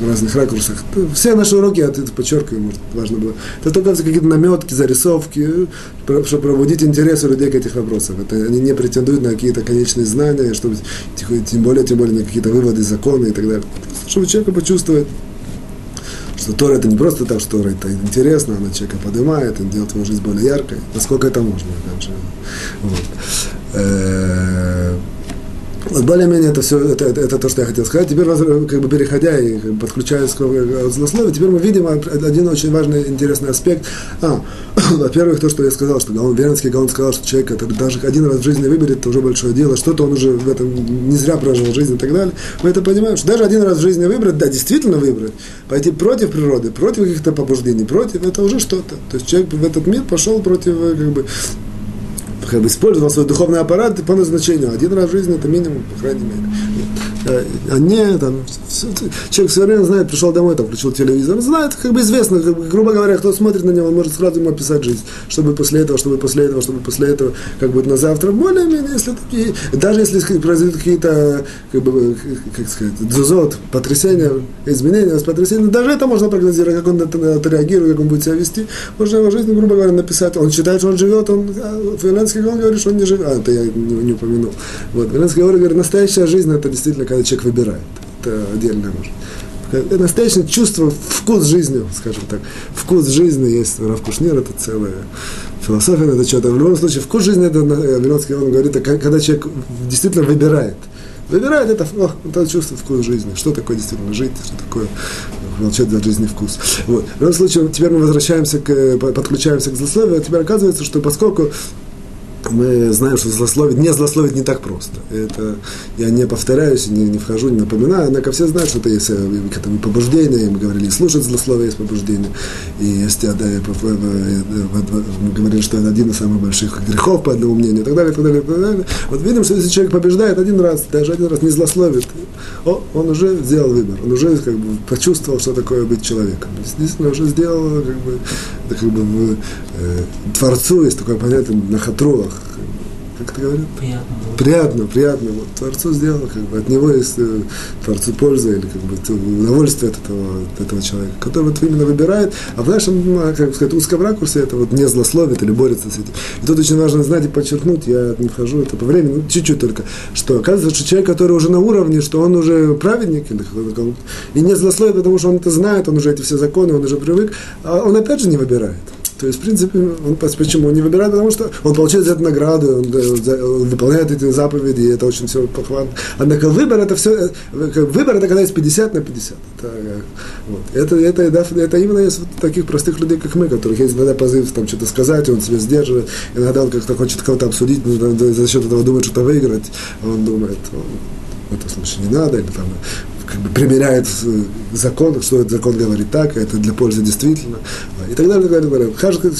в разных ракурсах. Все наши уроки, я это подчеркиваю, может, важно было. Это только какие-то наметки, зарисовки, чтобы пробудить интерес у людей к этих вопросам. Это, они не претендуют на какие-то конечные знания, чтобы, тем более, тем более на какие-то выводы, законы и так далее. Чтобы человек почувствовать, что Тора это не просто так, что Тора это интересно, она человека поднимает, он делает его жизнь более яркой, насколько это можно. Вот. Э, вот более-менее это все, это, это, это то, что я хотел сказать. Теперь, как бы переходя и как бы, подключаясь к злословию, теперь мы видим один очень важный, интересный аспект. А, во-первых, то, что я сказал, что Гаон, Вернский Гаон сказал, что человек, который даже один раз в жизни выберет, это уже большое дело, что-то он уже в этом не зря прожил жизнь и так далее. Мы это понимаем, что даже один раз в жизни выбрать, да, действительно выбрать, пойти против природы, против каких-то побуждений, против, это уже что-то. То есть человек в этот мир пошел против, бы, как бы использовал свой духовный аппарат по назначению. Один раз в жизни это минимум, по крайней мере. Э, а там, человек все время знает, пришел домой, там, включил телевизор, знает, как бы известно, как бы, грубо говоря, кто смотрит на него, он может сразу ему описать жизнь, чтобы после этого, чтобы после этого, чтобы после этого, как будет на завтра, более-менее, если такие, даже если произойдут какие-то, как бы, как сказать, дзузот, потрясения, изменения, потрясения, даже это можно прогнозировать, как он это, это реагирует, как он будет себя вести, можно его жизнь, грубо говоря, написать, он считает, что он живет, он, а, Филянский говорит, что он не живет, а, это я не, не упомянул, вот, Филянский говорит, настоящая жизнь, это действительно когда человек выбирает. Это отдельно может. Настоящее чувство, вкус жизни, скажем так. Вкус жизни есть Рав Кушнир, это целая философия это что-то. В любом случае, вкус жизни, это Виноцкий он говорит, это когда человек действительно выбирает. Выбирает это, о, это чувство вкус жизни. Что такое действительно жить, что такое молчать за жизни вкус. Вот. В любом случае, теперь мы возвращаемся к, подключаемся к злословию, а теперь оказывается, что поскольку мы знаем, что злословить, не злословить не так просто. Это я не повторяюсь, не, не вхожу, не напоминаю, однако все знают, что это есть э, к этому побуждение, мы говорили, слушать злословие есть побуждение. И есть, да, мы говорили, что это один из самых больших грехов, по одному мнению, и так далее, и так далее, и так далее. Вот видим, что если человек побеждает один раз, даже один раз не злословит, о, он уже сделал выбор, он уже как бы почувствовал, что такое быть человеком. Действительно, уже сделал, как бы, это как бы э, Творцу есть такое понятие на хатрулах, как это говорят?
Приятно.
Приятно, приятно. Вот Творцу сделал, как бы от него есть э, Творцу польза или как бы удовольствие от этого, от этого человека, который вот именно выбирает, а в нашем, ну, как сказать, узком ракурсе это вот не злословит или борется с этим. И тут очень важно знать и подчеркнуть, я не вхожу это по времени, ну, чуть-чуть только, что оказывается, что человек, который уже на уровне, что он уже праведник, или, и не злословит, потому что он это знает, он уже эти все законы, он уже привык, а он опять же не выбирает. То есть, в принципе, он, почему он не выбирает? Потому что он получает за это награды, он, он выполняет эти заповеди, и это очень все похвально. Однако выбор это все, э, выбор это когда есть 50 на 50. Это, э, вот. это, это, это, именно вот таких простых людей, как мы, которых есть иногда позыв там что-то сказать, он себя сдерживает, иногда он как-то хочет кого-то обсудить, за счет этого думает что-то выиграть, а он думает, в этом случае не надо, или там как бы примеряет закон, что этот закон говорит так, а это для пользы действительно, и так далее, так далее. Каждый,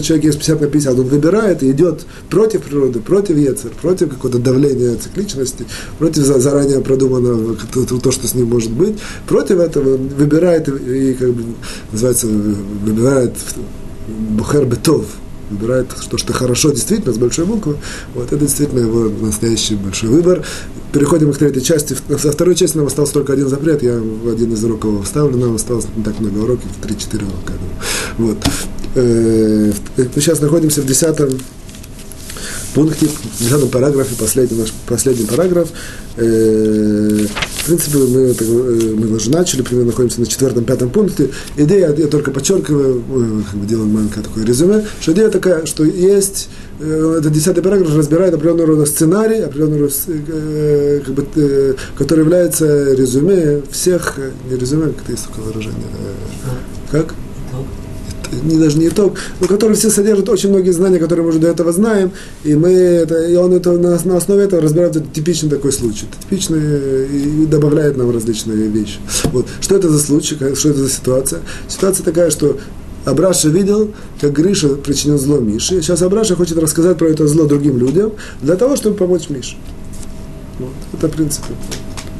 человек есть 50 на 50, он выбирает и идет против природы, против яцер, против какого-то давления цикличности, против заранее продуманного то, что с ним может быть, против этого выбирает и, и как бы, называется, выбирает Бухер Бетов, выбирает то, что хорошо действительно, с большой буквы, вот это действительно его настоящий большой выбор. Переходим к третьей части. Во второй части нам остался только один запрет, я в один из уроков его вставлю, нам осталось не так много уроков, 3-4 урока. Вот. Э, мы сейчас находимся в десятом пункте, в десятом параграфе, последний наш последний параграф. Э, в принципе, мы, э, мы уже начали, примерно находимся на четвертом-пятом пункте. Идея, я только подчеркиваю, как бы делаем маленькое такое резюме, что идея такая, что есть, этот десятый параграф разбирает определенного рода сценарий, определенного рода, как бы, который является резюме всех, не резюме, как есть такое выражение, как? Не даже не итог, но который все содержит очень многие знания, которые мы уже до этого знаем, и мы это, и он это на, на основе этого разбирает это типичный такой случай, типичный и добавляет нам различные вещи. Вот. Что это за случай, что это за ситуация? Ситуация такая, что Абраша видел, как Гриша причинил зло Мише. Сейчас Абраша хочет рассказать про это зло другим людям, для того, чтобы помочь Мише. Вот. Это принцип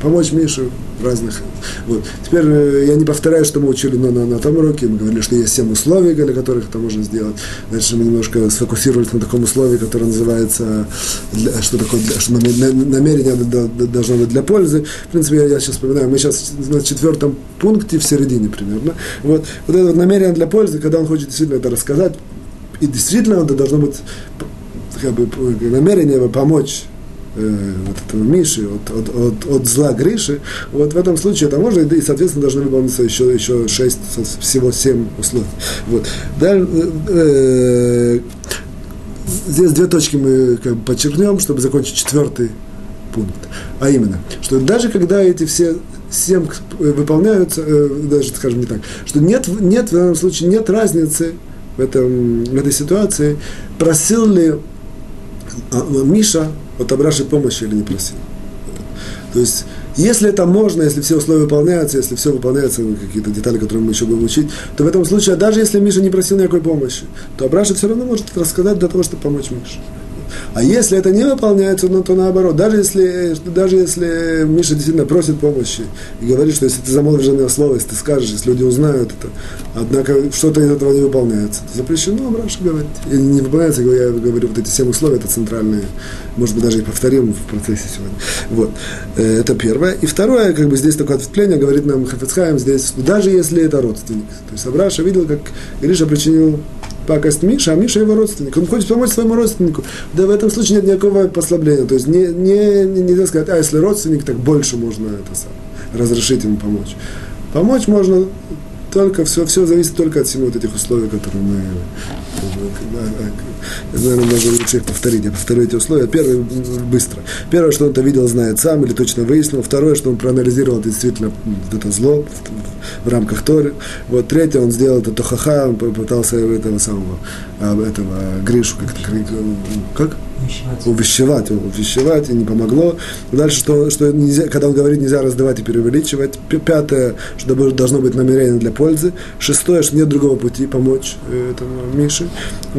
помочь Мише в разных. Вот. Теперь э, я не повторяю, что мы учили на, на, на том уроке. Мы говорили, что есть семь условий, для которых это можно сделать. Дальше мы немножко сфокусировались на таком условии, которое называется, для, что такое, для, что намерение должно быть для пользы. В принципе, я, я сейчас вспоминаю, мы сейчас на четвертом пункте в середине примерно. Вот, вот это вот намерение для пользы, когда он хочет действительно это рассказать, и действительно это должно быть как бы, намерение помочь э, вот этого Миши, от, от, от, от зла Гриши, вот в этом случае это можно, и, соответственно, должны выполниться еще, еще шесть, всего семь условий. Вот. Далее, э, здесь две точки мы как бы подчеркнем, чтобы закончить четвертый пункт. А именно, что даже когда эти все семь выполняются, э, даже, скажем не так, что нет, нет в данном случае нет разницы в, этом, в этой ситуации, просил ли Миша от Абраши помощи или не просил. То есть, если это можно, если все условия выполняются, если все выполняется, ну, какие-то детали, которые мы еще будем учить, то в этом случае, даже если Миша не просил никакой помощи, то Абраша все равно может рассказать для того, чтобы помочь Мише. А если это не выполняется, ну, то наоборот, даже если, даже если Миша действительно просит помощи и говорит, что если ты замолвишь за слово, если ты скажешь, если люди узнают это, однако что-то из этого не выполняется, то запрещено Раша говорить. И не выполняется, я говорю, вот эти семь условий, это центральные, может быть, даже и повторим в процессе сегодня. Вот. Э, это первое. И второе, как бы здесь такое ответвление, говорит нам Хафецхайм здесь, даже если это родственник. То есть Абраша видел, как Гриша причинил пакость Миша, а Миша его родственник. Он хочет помочь своему родственнику. Да в этом случае нет никакого послабления. То есть не, не, не, нельзя сказать, а если родственник, так больше можно это сам, разрешить ему помочь. Помочь можно только, все, все зависит только от всего вот этих условий, которые мы... Наверное, даже лучше их повторить. Я повторю эти условия. Первое, быстро. Первое, что он это видел, знает сам или точно выяснил. Второе, что он проанализировал действительно это зло. в рамках Торы. Вот третье, он сделал это Тохаха, он попытался этого самого, этого Гришу, как, как? Увещевать, увещевать, и не помогло. Дальше, что, что нельзя, когда он говорит, нельзя раздавать и преувеличивать. Пятое, что должно быть намерение для пользы. Шестое, что нет другого пути помочь э, этому Мише.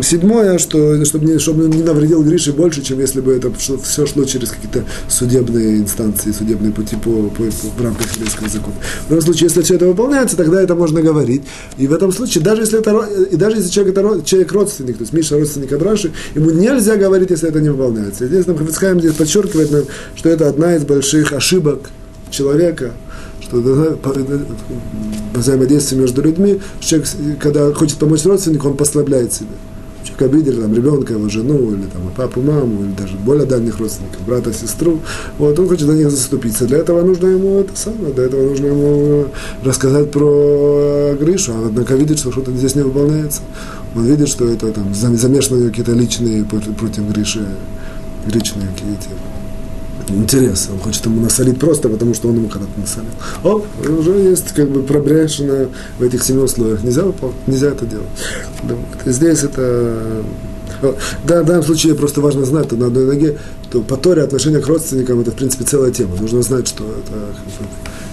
Седьмое, что чтобы не, чтобы не навредил Грише больше, чем если бы это все шло через какие-то судебные инстанции, судебные пути по, по, по, в рамках еврейского закона. В любом случае, если все это выполняется, тогда это можно говорить. И в этом случае, даже если, это, и даже если человек, это, человек родственник, то есть Миша родственник Абраши, ему нельзя говорить, если это не выполняется. здесь нам Хафицхайм здесь подчеркивает нам, что это одна из больших ошибок человека, что взаимодействие между людьми, человек, когда хочет помочь родственнику, он послабляет себя. Человек обидел там, ребенка, его жену, или там, папу, маму, или даже более дальних родственников, брата, сестру. Вот, он хочет за них заступиться. Для этого нужно ему это самое, для этого нужно ему рассказать про Гришу. А однако видит, что что-то здесь не выполняется. Он видит, что это там замешаны какие-то личные против Гриши, личные какие-то интересы. Он хочет ему насолить просто, потому что он ему когда-то насолил. Оп, уже есть как бы пробряшено в этих семи условиях. Нельзя, нельзя это делать. Здесь это да, в данном случае просто важно знать, что на одной ноге, то по Торе отношение к родственникам это, в принципе, целая тема. Нужно знать, что это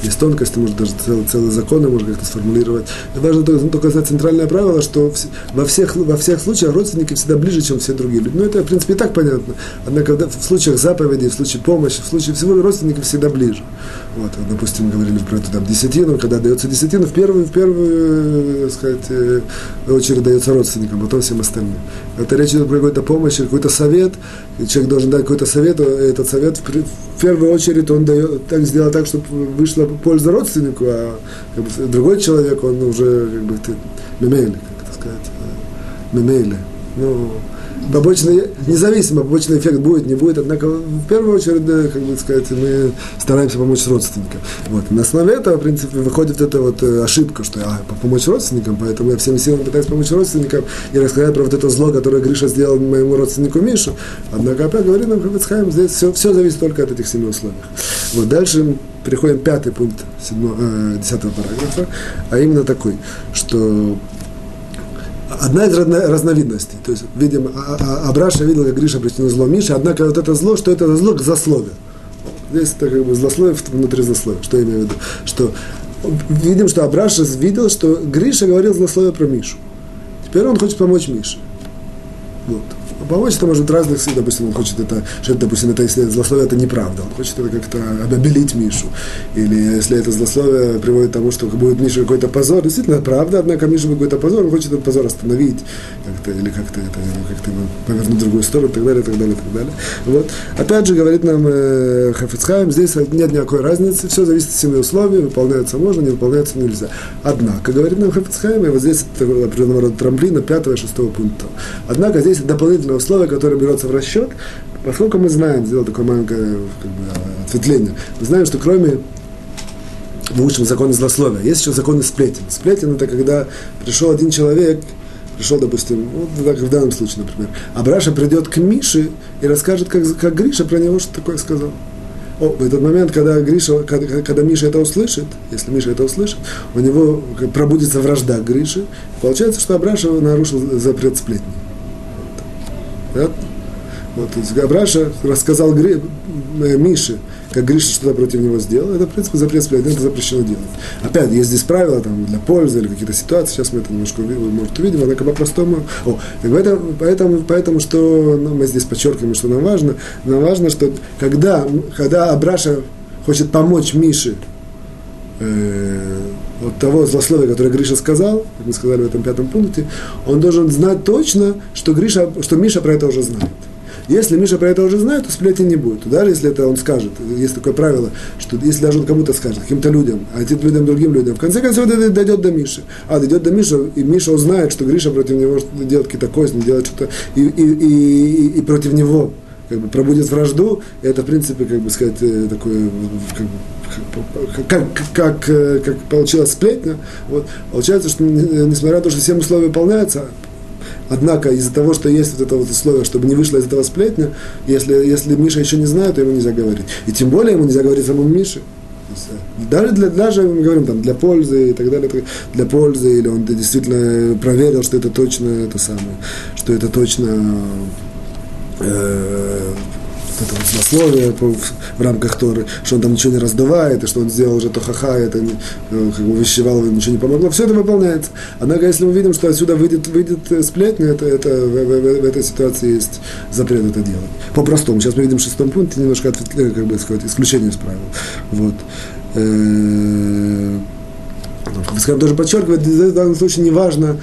есть тонкости, может даже целые, целые законы можно как-то сформулировать. И важно только, только знать центральное правило, что во всех, во всех случаях родственники всегда ближе, чем все другие люди. Ну, это, в принципе, и так понятно. Однако в случаях заповедей, в случае помощи, в случае всего родственники всегда ближе. Вот, допустим, говорили про эту там, десятину, когда дается десятину, в первую, в первую, так сказать, э, очередь дается родственникам, потом всем остальным. Это речь идет про какую-то помощь, какой-то совет, человек должен дать какой-то совет, и этот совет в, первую очередь он дает, так сделать так, чтобы вышла польза родственнику, а как бы, другой человек, он уже как бы ты, мемейли, как это сказать, э, мемейли. Ну, побочный, независимо, побочный эффект будет, не будет, однако в первую очередь, как бы сказать, мы стараемся помочь родственникам. Вот. На основе этого, в принципе, выходит эта вот э, ошибка, что я помочь родственникам, поэтому я всеми силами пытаюсь помочь родственникам и рассказать про вот это зло, которое Гриша сделал моему родственнику Мишу. Однако опять говорит нам Хавицхайм, здесь все, все зависит только от этих семи условий. Вот дальше переходим пятый пункт седьмого, э, десятого параграфа, а именно такой, что одна из разновидностей. То есть, видимо, а, а, Абраша видел, как Гриша причинил зло Мише, однако вот это зло, что это зло к злословию. Здесь это как бы злословие внутри злословия. Что я имею в виду? Что видим, что Абраша видел, что Гриша говорил злословие про Мишу. Теперь он хочет помочь Мише. Вот. Помочь это может разных сил, допустим, он хочет это, что это, допустим, это, если злословие это неправда, он хочет это как-то обелить Мишу. Или если это злословие приводит к тому, что будет Миша какой-то позор, действительно, правда, однако Миша какой-то позор, он хочет этот позор остановить, как-то, или как-то это, как-то повернуть в другую сторону, и так далее, и так далее, и так далее. Вот. Опять же, говорит нам э, Хафицхайм, здесь нет никакой разницы, все зависит от семи условий, выполняется можно, не выполняется нельзя. Однако, говорит нам Хафицхайм, и вот здесь это определенного рода трамплина пятого и шестого пункта. Однако здесь дополнительно дополнительное условие, которое берется в расчет, поскольку мы знаем, сделал такое маленькое как бы, ответвление, мы знаем, что кроме учим законы злословия. Есть еще законы сплетен. Сплетен – это когда пришел один человек, пришел, допустим, вот так в данном случае, например, а Браша придет к Мише и расскажет, как, как Гриша про него что такое сказал. О, в этот момент, когда, Гриша, когда, когда Миша это услышит, если Миша это услышит, у него пробудится вражда к Грише, получается, что Абраша нарушил запрет сплетни. Да? Вот, Абраша рассказал Гри, э, Мише, как Гриша что-то против него сделал, это, в принципе, запрет это запрещено делать. Опять, есть здесь правила там, для пользы или какие-то ситуации, сейчас мы это немножко может, увидим, однако по-простому. О, поэтому, поэтому, поэтому, что ну, мы здесь подчеркиваем, что нам важно, нам важно, что когда, когда Абраша хочет помочь Мише э, от того злословия, которое Гриша сказал, как мы сказали в этом пятом пункте, он должен знать точно, что, Гриша, что Миша про это уже знает. Если Миша про это уже знает, то сплетен не будет. Даже если это он скажет, есть такое правило, что если даже он кому-то скажет, каким-то людям, а этим людям, другим людям, в конце концов это дойдет до Миши. А, дойдет до Миши, и Миша узнает, что Гриша против него делает какие-то козни, делает что-то, и, и, и, и против него как бы пробудет вражду, это, в принципе, как бы сказать, э, такое, как бы, как, как, э, как получилась сплетня, вот, получается, что несмотря на то, что все условия выполняются, однако из-за того, что есть вот это вот условие, чтобы не вышло из этого сплетня, если, если Миша еще не знает, то ему нельзя говорить. И тем более ему нельзя говорить самому Мише. э, даже, для, даже мы говорим там для пользы и так далее, для пользы, или он действительно проверил, что это точно это самое, что это точно э, это вот злословие в, рамках Торы, что он там ничего не раздувает, и что он сделал уже то ха-ха, это не, э, как бы вещевал, ничего не помогло. Все это выполняется. Однако, если мы видим, что отсюда выйдет, выйдет сплетня, это, это в, в, в, этой ситуации есть запрет это делать. По-простому. Сейчас мы видим в шестом пункте немножко ответвление, как бы сказать, исключение из правил. Вот. Э, Скажем, тоже подчеркивает, в данном случае не важно,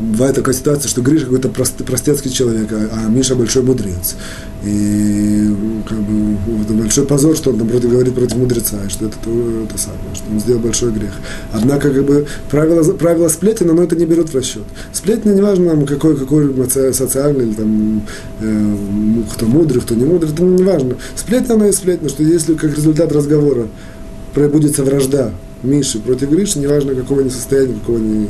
бывает такая ситуация, что Гриша какой-то простецкий человек, а, а Миша большой мудрец. И как бы, это большой позор, что он там против, говорит против мудреца, и что это то, то самое, что он сделал большой грех. Однако, как бы, правила, правила сплетни, но это не берут в расчет. Сплетни, неважно, нам, какой, какой социальный, или там, э, кто мудрый, кто не мудрый, это не важно. Сплетня, она и сплетня, что если как результат разговора пробудется вражда Миши против Гриши, неважно, какого они состояния, какого они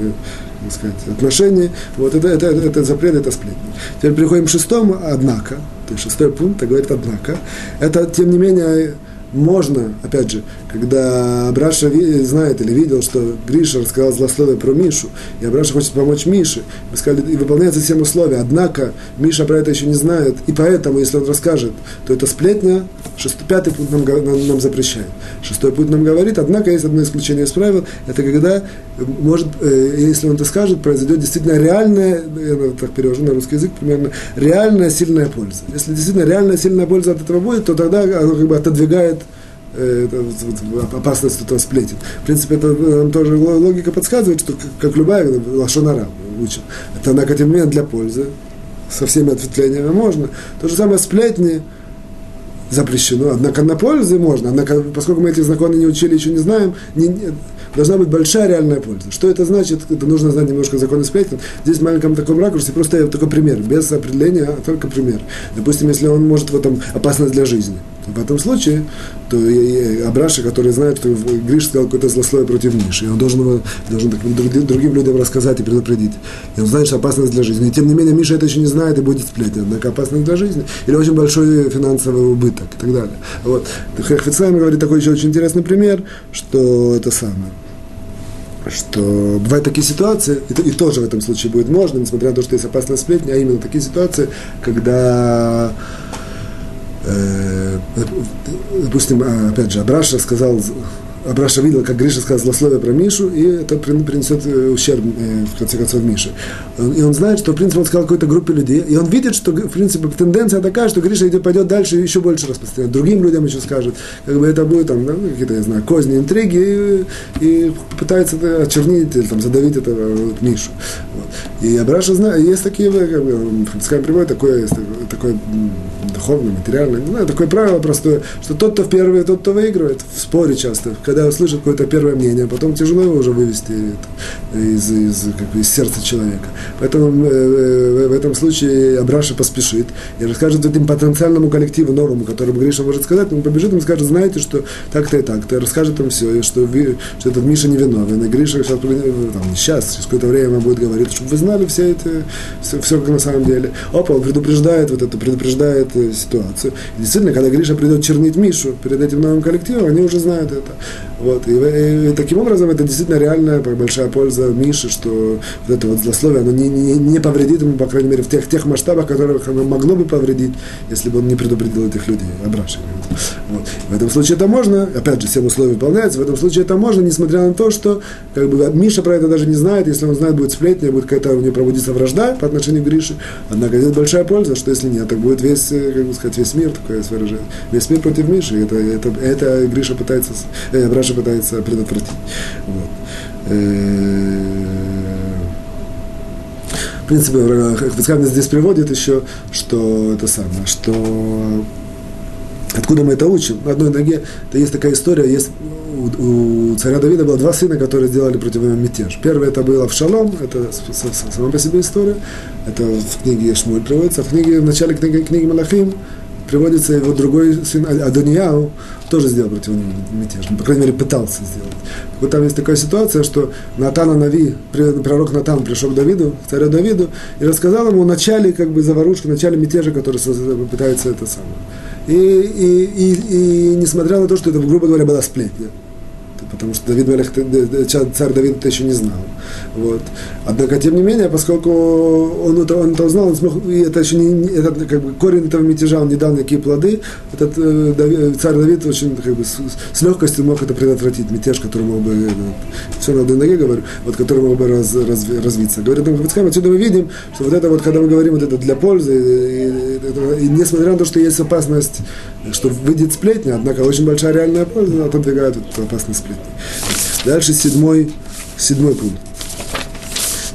так сказать, отношения. Вот это, это, это, это запрет, это сплетни. Теперь переходим к шестому, однако, то есть шестой пункт, говорит однако. Это, тем не менее, можно, опять же, когда Абраша знает или видел, что Гриша рассказал злословие про Мишу, и Абраша хочет помочь Мише, мы сказали, и выполняются все условия, однако Миша про это еще не знает, и поэтому, если он расскажет, то это сплетня, шестой, пятый пункт нам, нам, нам запрещает. Шестой пункт нам говорит, однако есть одно исключение из правил, это когда, может, э, если он это скажет, произойдет действительно реальная, я так перевожу на русский язык примерно, реальная сильная польза. Если действительно реальная сильная польза от этого будет, то тогда оно как бы отодвигает Э, опасность этого сплетен. В принципе, это нам тоже логика подсказывает, что как любая лошонара учим, это на момент для пользы, со всеми ответвлениями можно. То же самое сплетни запрещено, однако на пользу можно, однако, поскольку мы эти законы не учили, еще не знаем, не, не, должна быть большая реальная польза. Что это значит? Это нужно знать немножко законы сплетен. Здесь в маленьком таком ракурсе просто такой пример, без определения, а только пример. Допустим, если он может в этом опасность для жизни, в этом случае, то Абраша, который знает, что Гриш сказал какое-то злословие против Миши, и он должен, его, должен другим людям рассказать и предупредить. И он знает, что опасность для жизни. И тем не менее, Миша это еще не знает и будет сплетен. Однако опасность для жизни. Или очень большой финансовый убыток и так далее. Вот. Хехвицайм говорит такой еще очень интересный пример, что это самое что бывают такие ситуации, и, и тоже в этом случае будет можно, несмотря на то, что есть опасная сплетня, а именно такие ситуации, когда, э, допустим, а, опять же, Абраш рассказал Абраша видел, как Гриша сказал злословие про Мишу, и это принесет э, ущерб, э, в конце концов, Мише. И он знает, что, в принципе, он сказал какой-то группе людей, и он видит, что, в принципе, тенденция такая, что Гриша идет, пойдет дальше и еще больше распространяет. Другим людям еще скажет, как бы это будет, там, ну, какие-то, я знаю, козни, интриги, и, и пытается это очернить или там, задавить этого вот, Мишу. Вот. И Абраша знает, есть такие, как бы, Францискан приводит такое, такое духовное, материальное, знаю, такое правило простое, что тот, кто в первый, тот, кто выигрывает, в споре часто, когда услышит какое-то первое мнение, потом тяжело его уже вывести из, из, как из сердца человека. Поэтому э, э, в этом случае Абраша поспешит и расскажет этим потенциальному коллективу новому, которому Гриша может сказать, он побежит и скажет, знаете, что так-то и так-то, расскажет им все, и что, что этот Миша невиновен, и Гриша сейчас, там, сейчас, через какое-то время будет говорить, чтобы вы знали все это, все, все как на самом деле. Опа, он предупреждает вот это, предупреждает э, ситуацию. И действительно, когда Гриша придет чернить Мишу перед этим новым коллективом, они уже знают это. Вот, и, и, и таким образом это действительно реальная большая польза Миши, что вот это вот злословие, оно не, не, не повредит ему, по крайней мере, в тех, тех масштабах, которых оно могло бы повредить, если бы он не предупредил этих людей, обращенных. Вот. В этом случае это можно, опять же, все условия выполняются, в этом случае это можно, несмотря на то, что как бы, Миша про это даже не знает, если он знает, будет сплетня, будет какая-то у него проводиться вражда по отношению к Грише, однако здесь большая польза, что если нет, так будет весь, э, как бы сказать, весь мир, такое выражение, весь мир против Миши, это, это, это Гриша пытается, э, Браша пытается предотвратить. Вот. Э, в принципе, Хацкан здесь приводит еще, что это самое, что Откуда мы это учим? На одной ноге, то есть такая история, есть у, у царя Давида было два сына, которые сделали против него мятеж. Первый это был Авшалом, это сама по себе история, это в книге Шмуль приводится, в книге, в начале книги, книги Малахим приводится его другой сын Адонияу, тоже сделал против него мятеж, ну, по крайней мере, пытался сделать. Вот там есть такая ситуация, что Натана Нави, пророк Натан пришел к Давиду, к царю Давиду, и рассказал ему о начале как бы заварушки, в начале мятежа, который пытается это самое. И, и, и, и несмотря на то, что это, грубо говоря, была сплетня, потому что Давид Мелех, царь Давид это еще не знал. Вот. Однако, тем не менее, поскольку он это, он это узнал, он смог, и это еще не, этот, как бы, корень этого мятежа, он не дал никакие плоды, этот э, Давид, царь Давид очень как бы, с, с легкостью мог это предотвратить, мятеж, который мог бы, э, все на ноге говорю, вот, который мог бы раз, раз, развиться. Говорит Хамхацхайм, отсюда мы видим, что вот это вот, когда мы говорим вот это для пользы, и, и, и, и несмотря на то, что есть опасность, что выйдет сплетня, однако очень большая реальная польза отодвигает эту опасность сплетни. Дальше седьмой, седьмой пункт.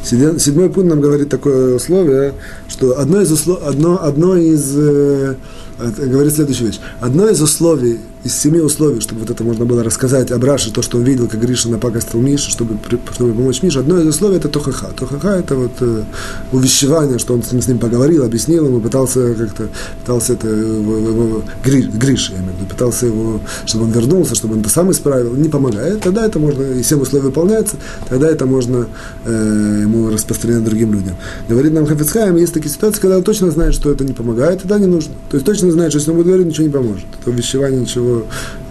Седьмой пункт нам говорит такое условие, что одно из, услов, одно, одно из э, говорит следующую вещь. Одно из условий из семи условий, чтобы вот это можно было рассказать об Раше, то, что он видел, как Гриша напакостил Мише, чтобы, чтобы помочь Мише, одно из условий это Тохаха. Тохаха это вот э, увещевание, что он с ним, с ним поговорил, объяснил ему, пытался как-то, пытался это, его, его, Гриш, Гриш, я имею в виду, пытался его, чтобы он вернулся, чтобы он это сам исправил, не помогает, тогда это можно, и семь условий выполняются, тогда это можно э, ему распространять другим людям. Говорит нам Хафицхайм, есть такие ситуации, когда он точно знает, что это не помогает, тогда не нужно. То есть точно знает, что если он будет говорить, ничего не поможет. Это увещевание ничего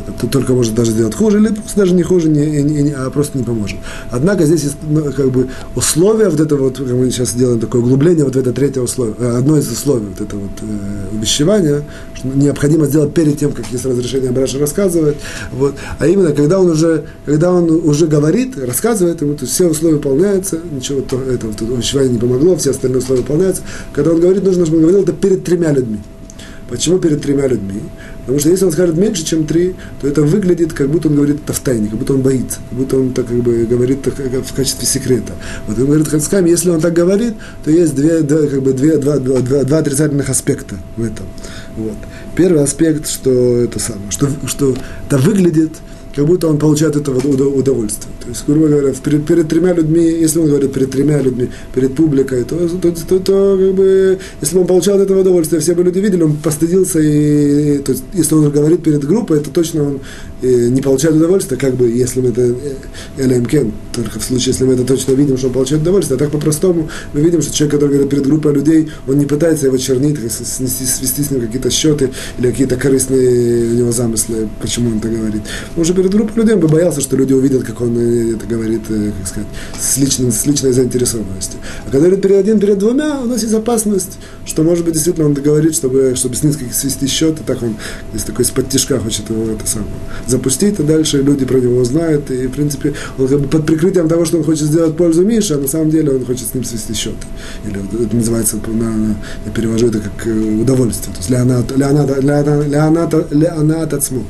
это только может даже сделать хуже, или просто даже не хуже, не, не, не, а просто не поможет. Однако здесь есть ну, как бы условия, вот это вот, как мы сейчас делаем такое углубление, вот в это третье условие, э, одно из условий, вот это вот э, увещевание, что необходимо сделать перед тем, как есть разрешение Браша рассказывать, вот, а именно, когда он уже, когда он уже говорит, рассказывает ему, то есть все условия выполняются, ничего то, это вот, увещевание не помогло, все остальные условия выполняются, когда он говорит, нужно, чтобы он говорил это перед тремя людьми. Почему перед тремя людьми? Потому что если он скажет меньше, чем три, то это выглядит, как будто он говорит это в тайне, как будто он боится, как будто он так как бы говорит так, в качестве секрета. Вот он говорит Хацкам, если он так говорит, то есть две, два, как бы две, два, два, два, два отрицательных аспекта в этом. Вот. Первый аспект, что это самое, что, что это выглядит, как будто он получает этого удовольствие. То есть, грубо говоря, перед, перед тремя людьми, если он говорит перед тремя людьми, перед публикой, то, то, то, то как бы, если бы он получал от этого удовольствие, все бы люди видели, он постыдился, и, то есть, если он говорит перед группой, это точно он не получает удовольствие, как бы, если мы это, Элем Кен, только в случае, если мы это точно видим, что он получает удовольствие, а так по-простому мы видим, что человек, который говорит перед группой людей, он не пытается его чернить, свести, свести с ним какие-то счеты или какие-то корыстные у него замыслы, почему он так говорит. Он уже перед группой людей, он бы боялся, что люди увидят, как он э, это говорит, э, как сказать, с, личным, с личной заинтересованностью. А когда говорит перед один, перед двумя, у нас есть опасность, что, может быть, действительно он говорит, чтобы, чтобы с низких свести счет, и так он из такой из-под тяжка хочет его это самое запустить, и дальше люди про него узнают, и, в принципе, он как бы под прикрытием того, что он хочет сделать пользу Мише, а на самом деле он хочет с ним свести счет. Или это называется, на, я перевожу это как э, удовольствие. То есть Леонат, Леонат, Леонат, Леонат, Леонат Ацму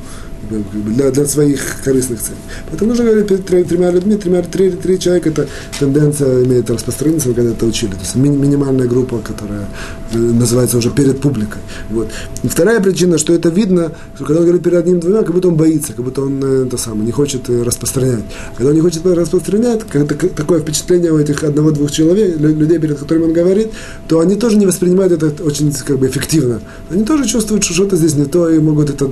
для, для своих корыстных целей. Поэтому нужно говорить перед тремя, людьми, тремя, три, три человека, это тенденция имеет распространиться, вы когда-то учили. То есть ми, минимальная группа, которая э, называется уже перед публикой. Вот. И вторая причина, что это видно, что когда он говорит перед одним-двумя, как будто он боится, как будто он э, это самое, не хочет э, распространять. Когда он не хочет распространять, когда такое впечатление у этих одного-двух человек, людей, перед которыми он говорит, то они тоже не воспринимают это очень как бы, эффективно. Они тоже чувствуют, что что-то здесь не то, и могут это,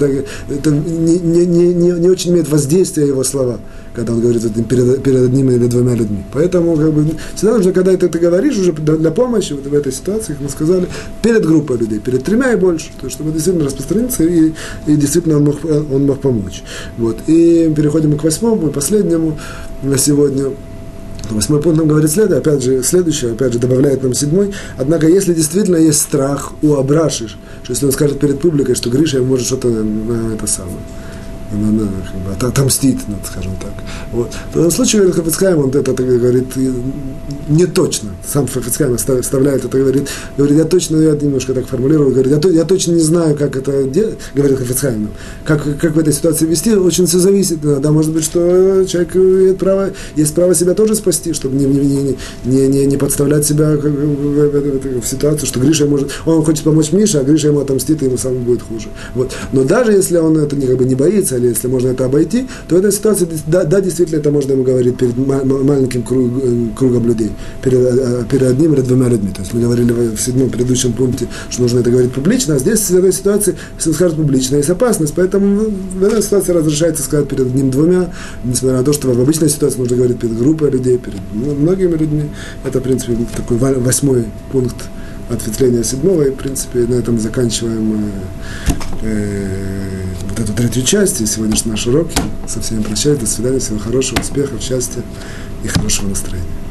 это не, не, не, не, не очень имеет воздействия его слова, когда он говорит вот, перед, перед одним или двумя людьми. Поэтому как бы, всегда нужно, когда ты это говоришь, уже для помощи вот в этой ситуации, как мы сказали, перед группой людей, перед тремя и больше, то чтобы действительно распространиться и, и действительно он мог, он мог помочь. Вот. И переходим к восьмому и последнему на сегодня. Восьмой пункт нам говорит следующее, опять же, следующее, опять же, добавляет нам седьмой. Однако, если действительно есть страх у Абрашиш, что если он скажет перед публикой, что Гриша может что-то на это самое, она, как бы, отомстить, ну, скажем так. Вот. В этом случае, говорит Хафицхайм, он это, это говорит не точно. Сам Хафицхайм вставляет это, говорит, говорит, я точно, я немножко так формулирую, говорит, я, я точно не знаю, как это делать, говорит Хафицхайм, как, как в этой ситуации вести, очень все зависит. Да, может быть, что человек имеет право, есть право себя тоже спасти, чтобы не, не, не, не, не подставлять себя в, в, в, в ситуацию, что Гриша может, он хочет помочь Мише, а Гриша ему отомстит, и ему самому будет хуже. Вот. Но даже если он это не, как бы не боится, или если можно это обойти, то в этой ситуации, да, да действительно, это можно ему говорить перед маленьким круг, э, кругом людей, перед, э, перед одним или двумя людьми. То есть мы говорили в седьмом предыдущем пункте, что нужно это говорить публично, а здесь в этой ситуации, если он скажет публично, есть опасность, поэтому в этой ситуации разрешается сказать перед одним-двумя, несмотря на то, что в обычной ситуации нужно говорить перед группой людей, перед многими людьми. Это, в принципе, такой восьмой пункт ответвления седьмого, и, в принципе, на этом заканчиваем э, э, вот эту третью часть и сегодняшний наш урок. Со всеми прощаюсь. До свидания. Всего хорошего, успехов, счастья и хорошего настроения.